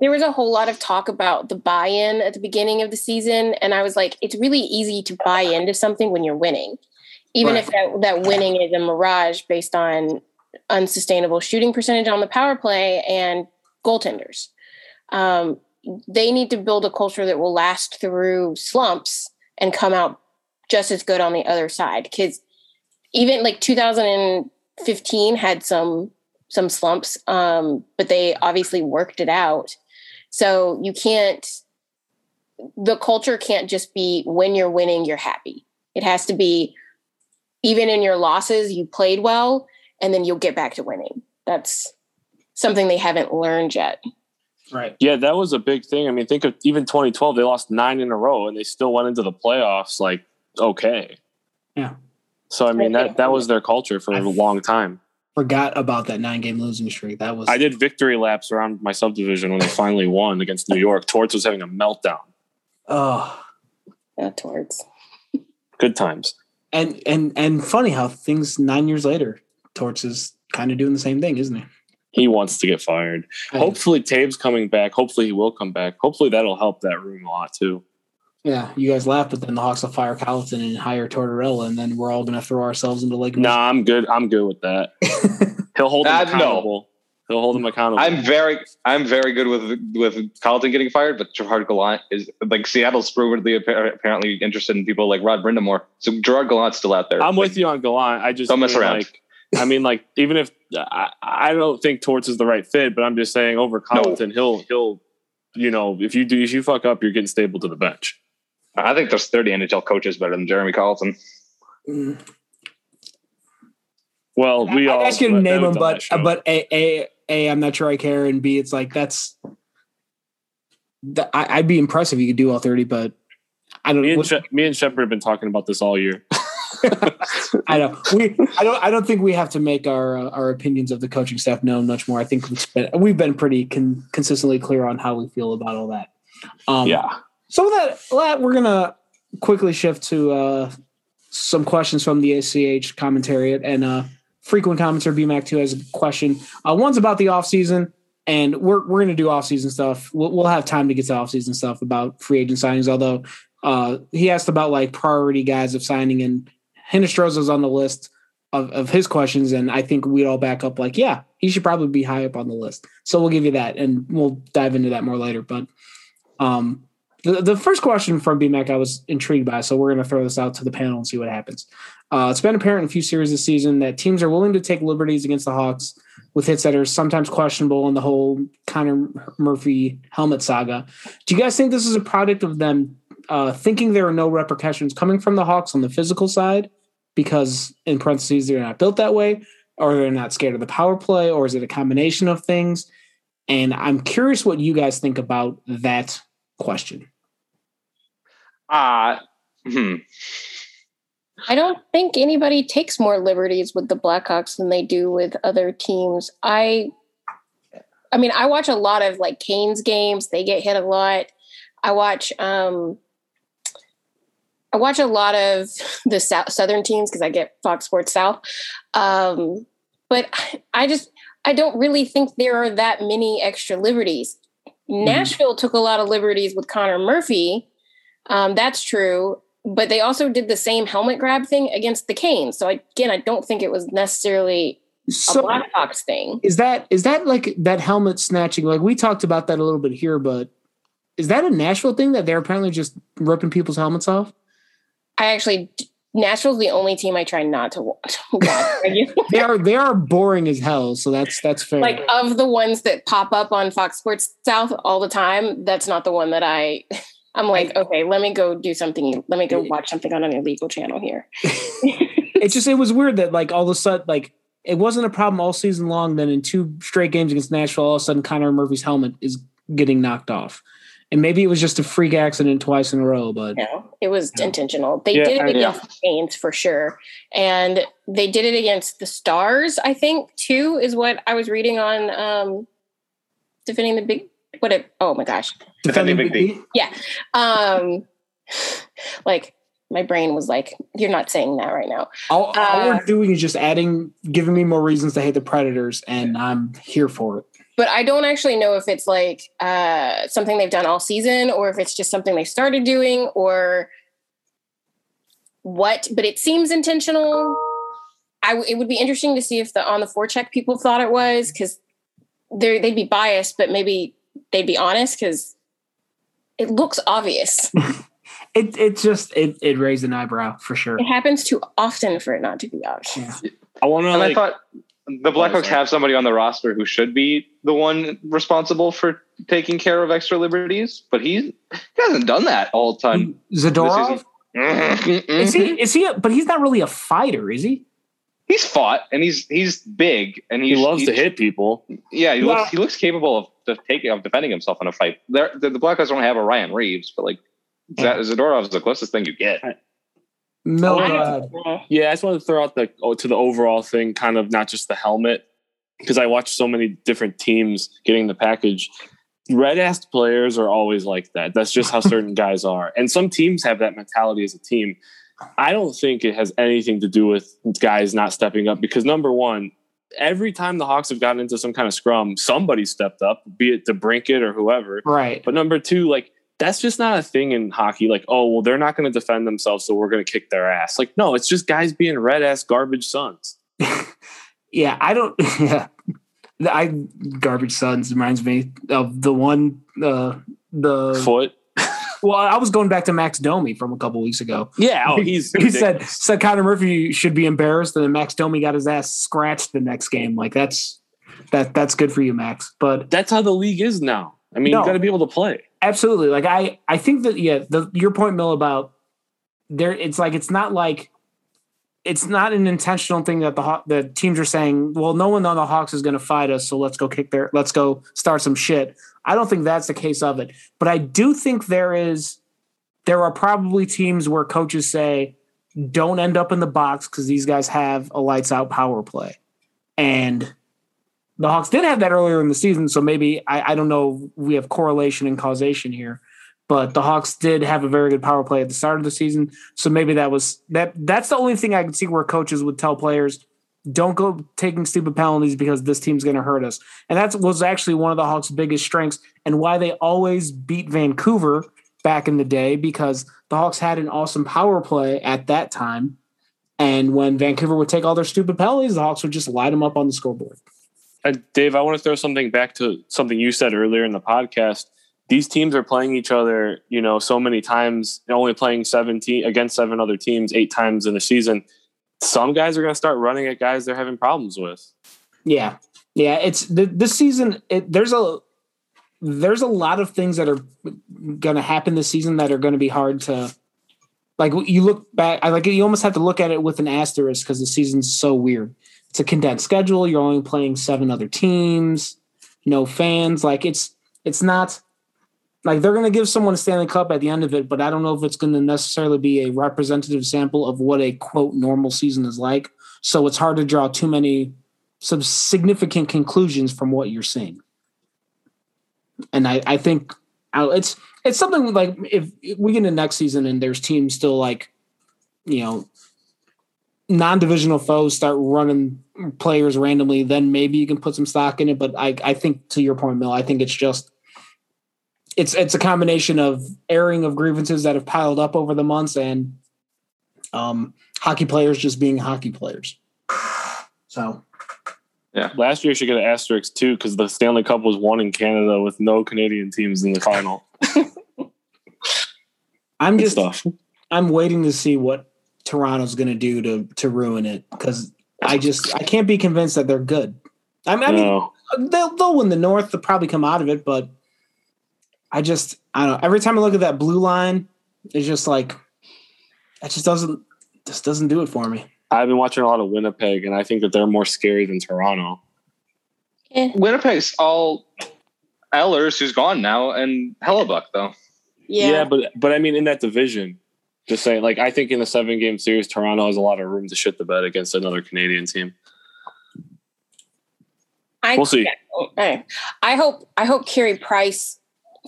S9: there was a whole lot of talk about the buy-in at the beginning of the season, and I was like, it's really easy to buy into something when you're winning, even
S8: Right.
S9: if that, that winning is a mirage based on unsustainable shooting percentage on the power play and goaltenders. Um, they need to build a culture that will last through slumps and come out just as good on the other side. Because even like 2015 had some some slumps, um, but they obviously worked it out. So you can't. The culture can't just be when you're winning, you're happy. It has to be even in your losses, you played well, and then you'll get back to winning. That's something they haven't learned yet.
S8: Right.
S10: Yeah, that was a big thing. I mean, think of even 2012, they lost nine in a row and they still went into the playoffs like okay.
S8: Yeah.
S10: So I mean that that was their culture for a long time.
S8: Forgot about that nine game losing streak. That was
S10: I did victory laps around my subdivision when they finally won against New York. Torts was having a meltdown.
S8: oh
S9: Uh, towards
S10: Good times.
S8: and and and funny how things nine years later, Torts is kind of doing the same thing, isn't he?
S10: He wants to get fired. Hopefully Toews' coming back. Hopefully he will come back. Hopefully that'll help that room a lot too.
S8: Yeah, you guys laugh, but then the Hawks will fire Colliton and hire Tortorella, and then we're all going to throw ourselves into Lake.
S10: Nah, I'm good. I'm good with that. He'll hold him
S7: Uh, no.
S10: accountable. He'll hold him accountable.
S7: I'm very, I'm very good with with Colliton getting fired, but Gerard Gallant is like Seattle's rumoredly appa- apparently interested in people like Rod Brind'Amour. So Gerard Gallant's still out there.
S10: I'm with you on Gallant. I just
S7: Don't mess around.
S10: Like, I mean, like even if I, I don't think Torts is the right fit, but I'm just saying over Colliton, he'll he'll you know if you do if you fuck up, you're getting stable to the bench.
S7: I think there's 30 NHL coaches better than Jeremy Colliton.
S8: Mm.
S10: Well, we
S8: I
S10: all
S8: ask you to name them, but but a a a I'm not sure I care, and b it's like that's. that- I, I'd be impressed if you could do all thirty, but I don't.
S10: me and
S8: what-
S10: Shep- me and Shepard have been talking about this all year.
S8: I know we. I don't. I don't think we have to make our uh, our opinions of the coaching staff known much more. I think we've been, we've been pretty con- consistently clear on how we feel about all that. Um,
S10: yeah,
S8: So with that, we're gonna quickly shift to uh, some questions from the ACH commentary and uh, frequent commenter BMAC two has a question. Uh, one's about the offseason, and we're we're gonna do off season stuff. We'll, we'll have time to get to off season stuff about free agent signings. Although uh, he asked about like priority guys of signing, and Hinostroza's on the list of, of his questions, and I think we'd all back up like, yeah, he should probably be high up on the list. So we'll give you that, and we'll dive into that more later. But um, the, the first question from BMAC I was intrigued by, so we're going to throw this out to the panel and see what happens. Uh, it's been apparent in a few series this season that teams are willing to take liberties against the Hawks with hits that are sometimes questionable in the whole Connor Murphy helmet saga. Do you guys think this is a product of them uh, thinking there are no repercussions coming from the Hawks on the physical side because, in parentheses, they're not built that way, or they're not scared of the power play, or is it a combination of things? And I'm curious what you guys think about that question.
S7: Uh, hmm.
S9: I don't think anybody takes more liberties with the Blackhawks than they do with other teams. I I mean, I watch a lot of like Canes games. They get hit a lot. I watch um I watch a lot of the South, Southern teams because I get Fox Sports South. Um, but I- I just I don't really think there are that many extra liberties. Nashville took a lot of liberties with Connor Murphy. Um, that's true but they also did the same helmet grab thing against the Canes. So again, I don't think it was necessarily a
S8: So
S9: Blackhawks thing.
S8: is that is that like that helmet snatching? Like we talked about that a little bit here, but is that a Nashville thing that they're apparently just ripping people's helmets off?
S9: I actually Nashville's the only team I try not to watch.
S8: They are they are boring as hell, so that's that's fair.
S9: like of the ones that pop up on Fox Sports South all the time, that's not the one that I. I'm like, okay, let me go do something. Let me go watch something on an illegal channel here.
S8: it just it was weird that like all of a sudden like it wasn't a problem all season long. Then in two straight games against Nashville, all of a sudden Connor Murphy's helmet is getting knocked off. And maybe it was just a freak accident twice in a row, but
S9: No, it was intentional. They
S10: Yeah,
S9: did it against the Saints for sure, and they did it against the Stars. I think too is what I was reading on um, defending the big. What? It, oh my gosh!
S7: Defending Big D.
S9: Yeah, um, like my brain was like, "You're not saying that right now."
S8: all, all
S9: Uh,
S8: we're doing is just adding, giving me more reasons to hate the Predators, and I'm here for it.
S9: but I don't actually know if it's like uh, something they've done all season or if it's just something they started doing or what. But it seems intentional. I w- it would be interesting to see if the on the forecheck people thought it was because they they'd be biased, but maybe they'd be honest because it looks obvious.
S8: It it just it it raised an eyebrow for sure.
S9: it happens too often for it not to be obvious.
S10: I want to
S7: And
S10: like.
S7: I thought the Blackhawks have somebody on the roster who should be the one responsible for taking care of extra liberties, but he, he hasn't done that all the time.
S8: Zadorov
S7: This
S8: is he is he? A, but he's not really a fighter, is he?
S7: He's fought and he's he's big and
S10: he
S7: he's,
S10: loves to hit people.
S7: Yeah, he
S8: Yeah.
S7: looks he looks capable of, of taking of defending himself in a fight. They're, the, the Blackhawks don't have a Ryan Reaves, but like
S8: Yeah.
S7: Zadorov is the closest thing you get.
S8: Mill,
S9: I
S8: go
S9: don't-
S8: ahead.
S10: Yeah, I just wanted to throw out the oh, to the overall thing, kind of not just the helmet, because I watch so many different teams getting the package. Red ass players are always like that. That's just how certain guys are, and some teams have that mentality as a team. I don't think it has anything to do with guys not stepping up because number one, every time the Hawks have gotten into some kind of scrum, somebody stepped up, be it DeBrincat or whoever.
S8: Right.
S10: But number two, like that's just not a thing in hockey. Like, oh well, they're not going to defend themselves, so we're going to kick their ass. Like, no, it's just guys being red ass garbage sons.
S8: Yeah, I don't. Yeah, I garbage sons reminds me of the one. Uh, the
S10: Foot.
S8: Well, I was going back to Max Domi from a couple weeks ago.
S10: Yeah. Oh, he's
S8: he said said Connor Murphy should be embarrassed, and then Max Domi got his ass scratched the next game. Like that's that that's good for you, Max. But
S10: that's how the league is now. I mean,
S8: No.
S10: you got to be able to play.
S8: absolutely, like I I think that yeah, the your point, Mill, about there. It's like it's not like it's not an intentional thing that the the teams are saying. Well, no one on the Hawks is going to fight us, so let's go kick their let's go start some shit. I don't think that's the case of it, but I do think there is. There are probably teams where coaches say, "Don't end up in the box because these guys have a lights out power play," and the Hawks did have that earlier in the season. So maybe I, I don't know. We have correlation and causation here, but the Hawks did have a very good power play at the start of the season. So maybe that was that. That's the only thing I can see where coaches would tell players, "Don't go taking stupid penalties because this team's going to hurt us." And that was actually one of the Hawks' biggest strengths and why they always beat Vancouver back in the day because the Hawks had an awesome power play at that time. And when Vancouver would take all their stupid penalties, the Hawks would just light them up on the scoreboard.
S10: Uh, Dave, I want to throw something back to something you said earlier in the podcast. These teams are playing each other, you know, so many times, only playing 17 against seven other teams eight times in a season. Some guys are going to start running at guys they're having problems with.
S8: Yeah, yeah. It's th- this season. It, there's a there's a lot of things that are going to happen this season that are going to be hard to like. You look back, I like you almost have to look at it with an asterisk because the season's so weird. It's a condensed schedule. You're only playing seven other teams, no fans. Like it's it's not like they're going to give someone a Stanley Cup at the end of it, but I don't know if it's going to necessarily be a representative sample of what a quote normal season is like. So it's hard to draw too many some significant conclusions from what you're seeing. And I, I think it's it's something like if we get into next season and there's teams still like, you know, non-divisional foes start running players randomly, then maybe you can put some stock in it. But I, I think to your point, Mill, I think it's just it's it's a combination of airing of grievances that have piled up over the months and um, hockey players just being hockey players. So yeah,
S10: Last year should get an asterisk too because the Stanley Cup was won in Canada with no Canadian teams in the final.
S8: I'm
S10: Good
S8: just
S10: stuff.
S8: I'm waiting to see what Toronto's going to do to to ruin it because I just I can't be convinced that they're good. I mean, I mean they'll they'll win the North. They'll probably come out of it, but I just I don't know. Every time I look at that blue line, it's just like that just doesn't just doesn't do it for me.
S10: I've been watching a lot of Winnipeg, and I think that they're more scary than Toronto.
S9: Eh,
S7: Winnipeg's all Ehlers, who's gone now, and Hellebuyck though.
S9: yeah.
S10: but but I mean, in that division, just saying, like I think in the seven game series, Toronto has a lot of room to shit the bed against another Canadian team.
S9: I,
S10: We'll see.
S9: I, I hope I hope Carey Price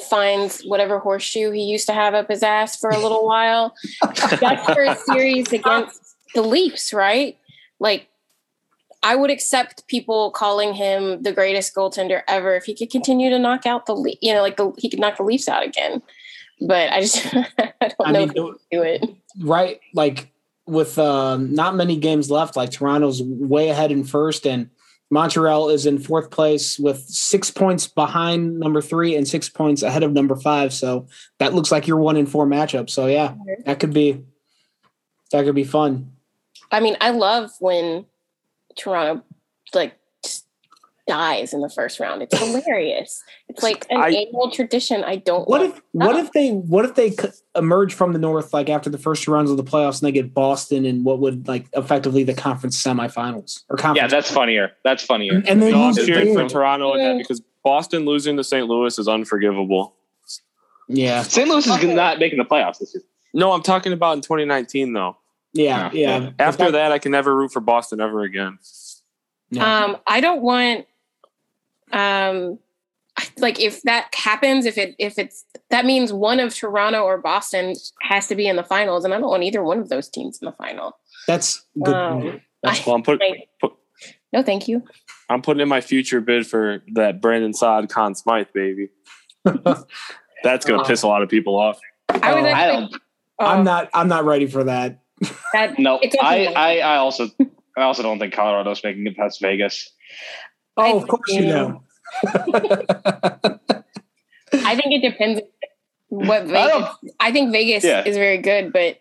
S9: finds whatever horseshoe he used to have up his ass for a little while. That's for a series against the Leafs, right? Like I would accept people calling him the greatest goaltender ever if he could continue to knock out the Le- you know like the, he could knock the Leafs out again. But I just I don't
S8: I
S9: know
S8: mean,
S9: if he can do it.
S8: right like with uh, not many games left like toronto's way ahead in first and montreal is in fourth place with six points behind number three and six points ahead of number five. So that looks like your one in four matchup so yeah that could be that could be fun.
S9: I mean, I love when Toronto like dies in the first round. It's hilarious. It's like an
S10: I-
S9: annual tradition. I don't.
S8: what
S9: want
S8: if what if they what if they emerge from the north like after the first two rounds of the playoffs and they get boston and what would like effectively the conference semifinals or conference
S7: Yeah, that's funnier. That's funnier.
S8: and then
S10: No, I'm cheering for Toronto in that because Boston losing to St. Louis is unforgivable.
S8: yeah
S7: St. Louis is not making the playoffs this year.
S10: No, I'm talking about in 2019 though.
S8: yeah
S7: Yeah.
S8: yeah
S10: After that, I can never root for Boston ever again.
S8: Yeah.
S9: Um, I don't want. Um, like if that happens, if it if it's that means one of Toronto or Boston has to be in the finals, and I don't want either one of those teams in the final.
S8: That's good.
S9: Um,
S8: That's
S10: Well, I'm put,
S9: I-
S10: put
S9: no, thank you.
S10: I'm putting in my future bid for that Brandon Saad Conn Smythe baby. That's gonna piss a lot of people off.
S9: I was
S8: Oh,
S7: I
S9: actually.
S7: don't.
S9: oh,
S8: I'm not. I'm not ready for that.
S9: That,
S7: No, I. I, I also, I also don't think Colorado's making it past Vegas.
S8: Oh,
S9: I
S8: of course you know.
S9: I think it depends what
S7: I
S9: Vegas.
S7: don't-
S9: I think Vegas
S7: Yeah.
S9: is very good, but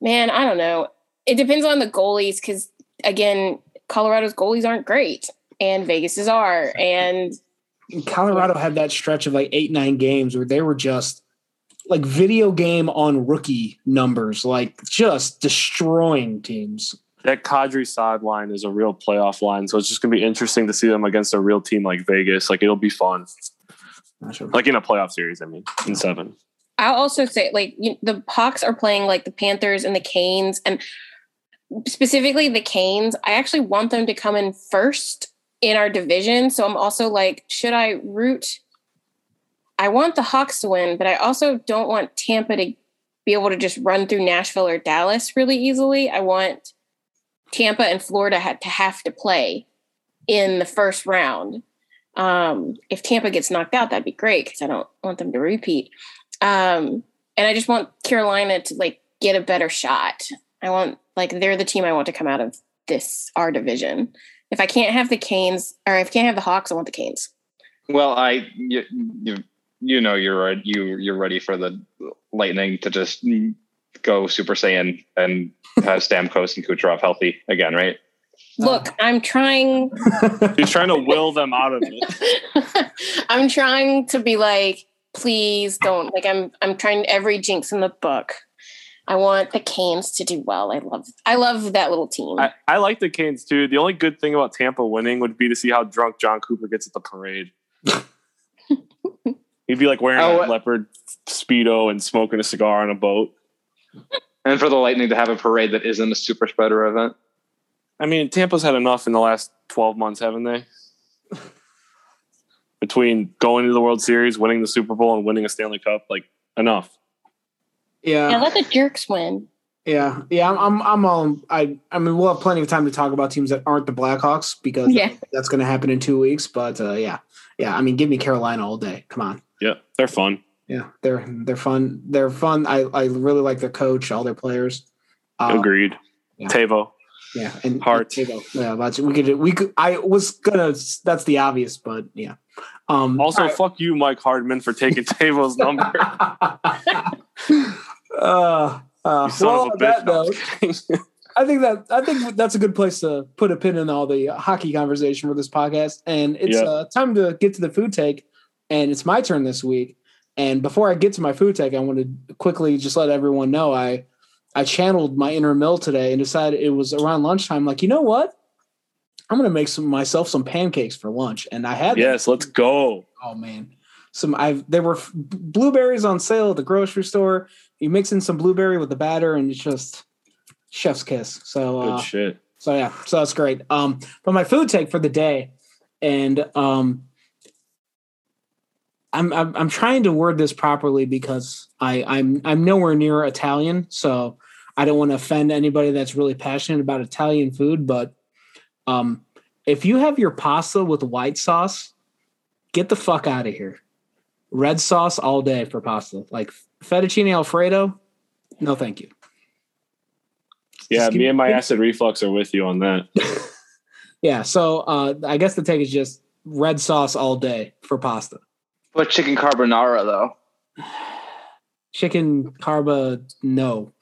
S9: man, I don't know. It depends on the goalies because again, Colorado's goalies aren't great, and Vegas's are, and
S8: Colorado had that stretch of like eight, nine games where they were just like video game on rookie numbers, like just destroying teams.
S10: That Kadri Saad line is a real playoff line, so it's just gonna be interesting to see them against a real team like Vegas. Like it'll be fun,
S8: sure.
S10: like in a playoff series. I mean, in seven.
S9: I'll also say like you, the Hawks are playing like the Panthers and the Canes, and specifically the Canes. I actually want them to come in first in our division, so I'm also like, should I root? I want the Hawks to win, but I also don't want Tampa to be able to just run through Nashville or Dallas really easily. I want Tampa and Florida had to have to play in the first round. Um, if Tampa gets knocked out, that'd be great because I don't want them to repeat. Um, and I just want Carolina to like get a better shot. I want like they're the team I want to come out of this our division. If I can't have the Canes or if I can't have the Hawks, I want the Canes.
S7: Well, I, you, you, you know, you're. You, you're ready for the Lightning to just go Super Saiyan and have Stamkos and Kucherov healthy again, right?
S9: Look, uh, I'm trying
S10: He's trying to will them out of it.
S9: I'm trying to be like, please don't like I'm I'm trying every jinx in the book. I want the Canes to do well. I love I love that little team.
S10: I, I like the Canes too. The only good thing about Tampa winning would be to see how drunk Jon Cooper gets at the parade. He'd be like wearing
S7: Oh,
S10: a uh, leopard speedo and smoking a cigar on a boat.
S7: And for the Lightning to have a parade that isn't a super spreader event.
S10: I mean, Tampa's had enough in the last twelve months, haven't they? Between going to the World Series, winning the Super Bowl, and winning a Stanley Cup, like enough.
S9: yeah,
S8: Yeah,
S9: let the jerks win.
S8: yeah, yeah. I'm, I'm, I'm all. I, I mean, we'll have plenty of time to talk about teams that aren't the Blackhawks because
S9: Yeah.
S8: that's going to happen in two weeks. But uh, yeah, yeah. I mean, give me Carolina all day. Come on.
S10: Yeah, they're fun.
S8: Yeah, they're they're fun. They're fun. I, I really like their coach, all their players. Uh,
S10: Agreed.
S8: yeah.
S10: Tavo.
S8: Yeah, and
S10: Hart.
S8: Yeah, that's we could we could. I was gonna. That's the obvious, but yeah. Um.
S10: Also,
S8: right.
S10: fuck you, Mike Hardman, for taking Tavo's number.
S8: uh, uh, well,
S10: of a
S8: on that. Note. I think that I think that's a good place to put a pin in all the hockey conversation for this podcast. And it's
S10: Yeah.
S8: uh, time to get to the food take. And it's my turn this week. And before I get to my food take, I want to quickly just let everyone know I I channeled my inner Mill today and decided it was around lunchtime. Like, you know what? I'm gonna make some myself some pancakes for lunch, and I had them.
S10: Yes, let's go.
S8: Oh man, some I've there were blueberries on sale at the grocery store. You mix in some blueberry with the batter, and it's just chef's kiss. So
S10: Good
S8: uh,
S10: shit.
S8: so yeah, so that's great. Um, but my food take for the day, and um, I'm I'm, I'm trying to word this properly because I I'm I'm nowhere near Italian, so I don't want to offend anybody that's really passionate about Italian food. But um, if you have your pasta with white sauce, get the fuck out of here. Red sauce all day for pasta, like fettuccine alfredo. No, thank you.
S10: Yeah, me and my acid reflux are with you on that.
S8: Yeah, so uh, I guess the take is just red sauce all day for pasta.
S7: But chicken carbonara though.
S8: Chicken carba, no.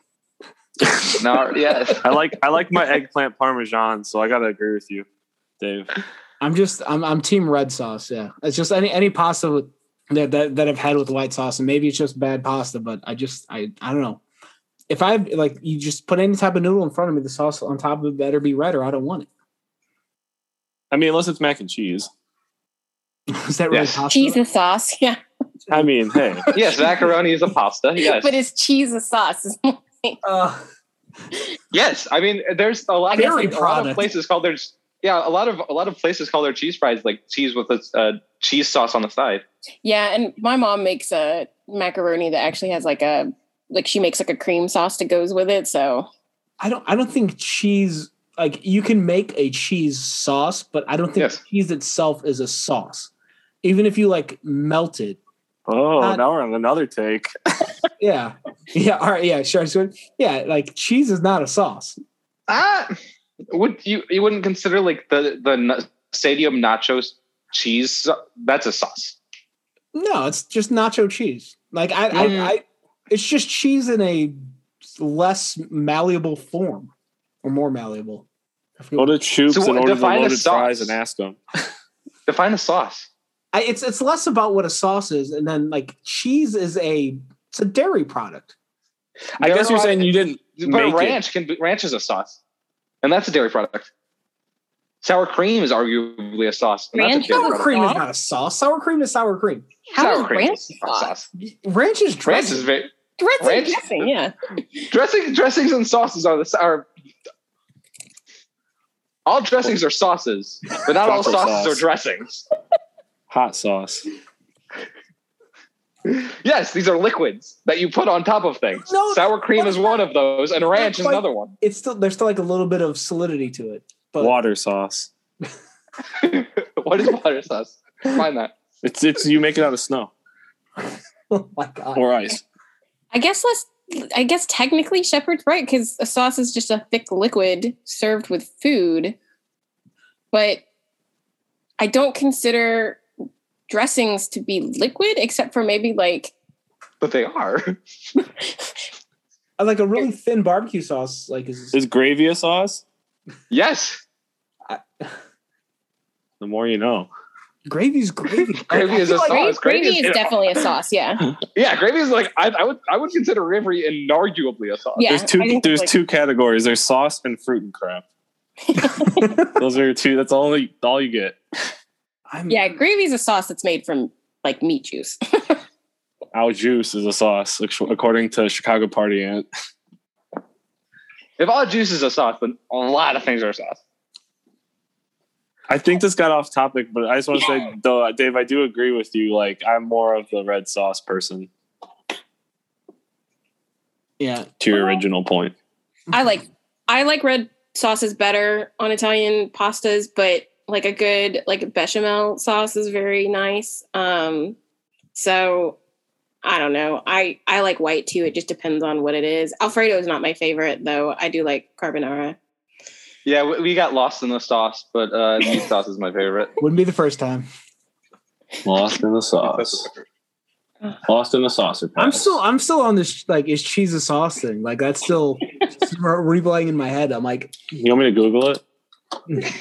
S7: No, yes.
S10: I like I like my eggplant parmesan, so I gotta agree with you, Dave.
S8: I'm just I'm I'm team red sauce. Yeah, it's just any any pasta with that that, that I've had with white sauce, and maybe it's just bad pasta, but I just I I don't know. If I like you just put any type of noodle in front of me, the sauce on top of it better be red, or I don't want it.
S10: I mean, unless it's mac and cheese.
S8: Is that really
S7: Yes.
S8: pasta?
S9: Cheese and sauce, yeah.
S10: I mean, hey,
S7: Yes, macaroni is a pasta. Yes.
S9: But it's cheese and sauce.
S8: Uh,
S7: Yes, I mean, there's a lot,
S8: Dairy
S7: of, a lot of places called there's yeah, a lot of a lot of places call their cheese fries like cheese with a uh, cheese sauce on the side.
S9: yeah, and my mom makes a macaroni that actually has like a like she makes like a cream sauce that goes with it. So
S8: I don't I don't think cheese like you can make a cheese sauce, but I don't think
S7: Yes.
S8: cheese itself is a sauce. Even if you like melt it.
S10: oh,
S8: Not-
S10: now we're on another take.
S8: Yeah. Yeah. All right. Yeah. Sure. sure. Yeah. Like cheese is not a sauce.
S7: Ah, would you you wouldn't consider like the the stadium nachos cheese? That's a sauce.
S8: No, it's just nacho cheese. Like I,
S7: Mm.
S8: I, I it's just cheese in a less malleable form or more malleable. I
S10: Go to Choops
S7: So
S10: and order the
S7: define a
S10: loaded fries and ask them.
S7: Define a sauce.
S8: I, it's it's less about what a sauce is, and then like cheese is a it's a dairy product.
S10: I
S7: There
S10: guess you're
S7: are-
S10: saying you didn't
S7: But
S10: make it.
S7: ranch can ranch is a sauce, and that's a dairy product. Sour cream is arguably a sauce. and that's a
S9: Ranch?
S8: Sour
S7: product.
S8: cream is not a sauce. Sour cream is sour cream.
S9: how
S7: Sour
S9: is
S7: cream
S9: ranch
S7: is a
S9: sauce?
S7: sauce.
S8: Ranch is
S7: Ranch
S8: dressing.
S7: is very
S9: Dressing,
S7: Ranch?
S9: dressing, yeah.
S7: dressing. Dressings and sauces are the sour. All dressings are sauces, but not all sauces
S10: sauce.
S7: are dressings.
S10: Hot sauce.
S7: Yes, these are liquids that you put on top of things.
S8: No,
S7: Sour cream is one of those, and ranch is another one.
S8: it's still there's still like a little bit of solidity to it. But
S10: Water sauce.
S7: what is water sauce? Find that.
S10: It's it's you make it out of snow
S8: oh my god.
S10: or ice.
S9: I guess let's. I guess technically Shepard's right because a sauce is just a thick liquid served with food, but I don't consider dressings to be liquid except for maybe like
S7: But they are.
S8: Like a really thin barbecue sauce. Like is
S10: Is gravy a sauce?
S7: Yes.
S10: The more you know.
S8: gravy's gravy.
S7: Gravy is a
S8: like-
S7: sauce.
S9: gravy,
S7: gravy
S9: gravy
S7: is-
S9: is definitely a sauce. Yeah,
S7: Yeah, gravy is like I, I would I would consider gravy inarguably a sauce.
S9: yeah.
S10: there's two there's
S9: it's
S10: two categories. There's sauce and fruit and crap. Those are your two. That's all all you get.
S8: I'm,
S9: yeah, gravy is a sauce that's made from like meat juice.
S10: Our juice is a sauce, according to Chicago Party Aunt.
S7: If all juice is a sauce, then a lot of things are a sauce.
S10: I think this got off topic, but I just want to say, though, uh, Dave, I do agree with you. Like, I'm more of the red sauce person.
S8: yeah.
S10: To your original point,
S9: I like I like red sauces better on Italian pastas, but like a good like bechamel sauce is very nice. Um so I don't know. I I like white too. It just depends on what it is. Alfredo is not my favorite though. I do like carbonara.
S7: Yeah, we, we got lost in the sauce, but uh, meat sauce is my favorite.
S8: Wouldn't be the first time.
S10: lost in the sauce, lost in the saucer.
S8: I'm still I'm still on this like is cheese a sauce thing. Like that's still replaying in my head. I'm like,
S10: You want me to Google it?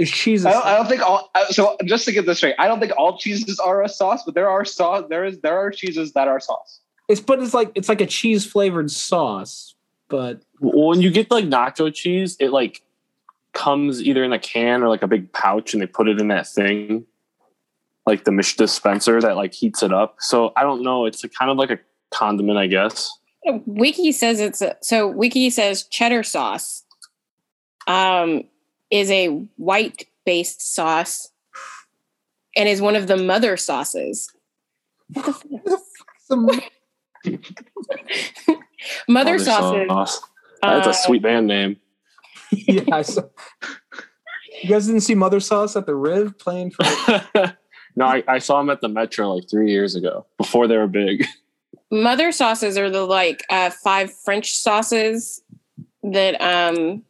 S8: Is cheese a
S7: I don't, I don't think all. uh, So just to get this straight, I don't think all cheeses are a sauce, but there are sauce. There is there are cheeses that are sauce.
S8: It's but it's like it's like a cheese flavored sauce, but
S10: when you get like nacho cheese, it like comes either in a can or like a big pouch, and they put it in that thing, like the Mish dispenser that like heats it up. So I don't know. It's a, kind of like a condiment, I guess.
S9: Wiki says it's a, so. Wiki says cheddar sauce um, is a white based sauce and is one of the mother sauces. mother sauces.
S10: Sauce. That's a
S9: uh,
S10: sweet band name.
S8: yeah. I saw, you guys didn't see Mother Sauce at the Riv playing for
S10: no, I, I saw them at the Metro like three years ago before they were big.
S9: Mother sauces are the like uh, five French sauces that um,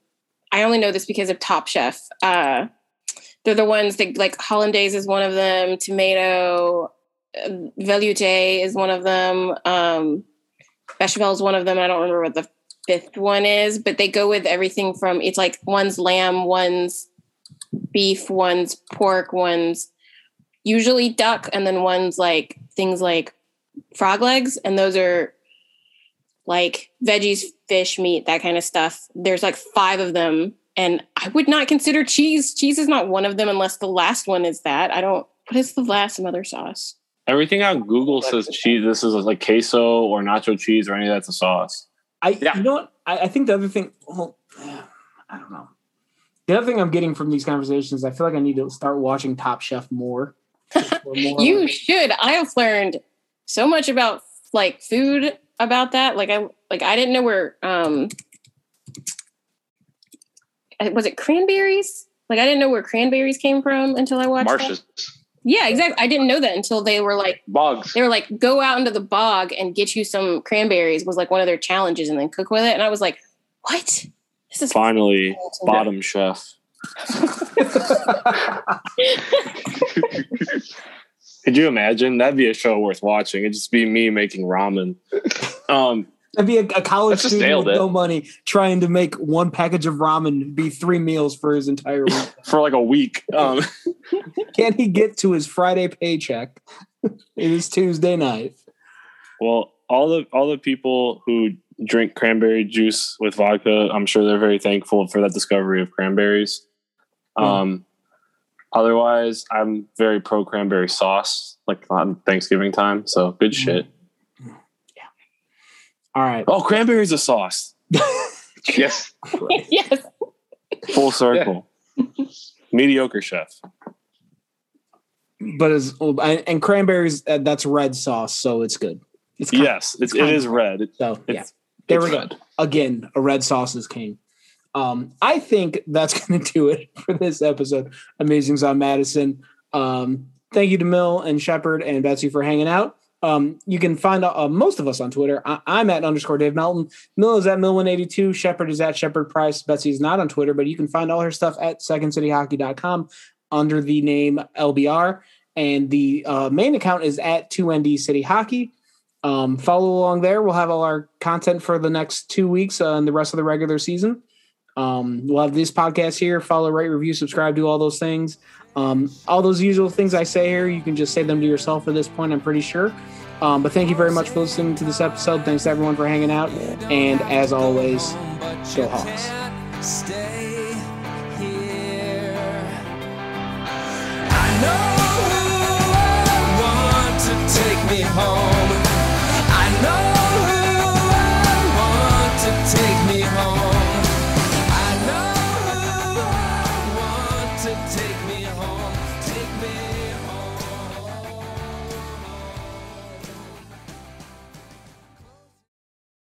S9: I only know this because of Top Chef. Uh, they're the ones that like hollandaise is one of them. Tomato, uh, velouté is one of them. Um, bechamel is one of them. I don't remember what the fifth one is, but they go with everything from it's like one's lamb, one's beef, one's pork, one's usually duck, and then one's like things like frog legs, and those are like veggies, fish, meat, that kind of stuff. There's like five of them, and I would not consider cheese. Cheese is not one of them unless the last one is that. I don't. What is the last mother sauce?
S10: Everything on Google says cheese. This is like queso or nacho cheese or any of that's a sauce.
S8: I you know what? I, I think the other thing well, I don't know. The other thing I'm getting from these conversations, I feel like I need to start watching Top Chef more. More-
S9: You should. I have learned so much about like food about that. Like I like I didn't know where um was it cranberries? Like I didn't know where cranberries came from until I watched that.
S7: Marshes,
S9: Yeah, exactly. I didn't know that until they were like
S7: bogs.
S9: they were like go out into the bog and get you some cranberries was like one of their challenges and then cook with it and I was like, "What? This is
S10: Finally, bottom chef. Could you imagine? That'd be a show worth watching. It'd just be me making ramen. Um,
S8: That'd be a, a college student with
S7: it.
S8: no money trying to make one package of ramen be three meals for his entire week.
S10: for like a week. Um,
S8: Can he get to his Friday paycheck? it is Tuesday night.
S10: well, all the all the people who drink cranberry juice with vodka, I'm sure they're very thankful for that discovery of cranberries. Um, otherwise, I'm very pro cranberry sauce, like on Thanksgiving time. So good shit. Yeah.
S8: All right.
S10: Oh, cranberry's a sauce.
S7: Yes.
S9: yes.
S10: Full circle. Mediocre chef.
S8: But as and cranberries, uh, that's red sauce, so it's good. It's kind-
S10: Yes, it's, it
S8: kind
S10: is
S8: of-
S10: red. It-
S8: So yeah,
S10: it's,
S8: there
S10: it's
S8: we go.
S10: red.
S8: Again, a red sauce is king. Um, I think that's going to do it for this episode. Amazings on Madison. Um, thank you to Mill and Shepard and Betsy for hanging out. Um, you can find uh, most of us on Twitter. I- I'm at underscore Dave Melton. Mill is at Mill182. Shepard is at Shepard Price. Betsy is not on Twitter, but you can find all her stuff at secondcityhockey.com under the name LBR. And the uh, main account is at 2ND City Hockey. Um, follow along there. We'll have all our content for the next two weeks uh, and the rest of the regular season. Um, we'll have this podcast here. Follow, rate, review, subscribe, do all those things. Um, all those usual things I say here, you can just say them to yourself at this point, I'm pretty sure. Um, but thank you very much for listening to this episode. Thanks to everyone for hanging out. And as always, go Hawks.
S6: Stay here. I know I want to take me home.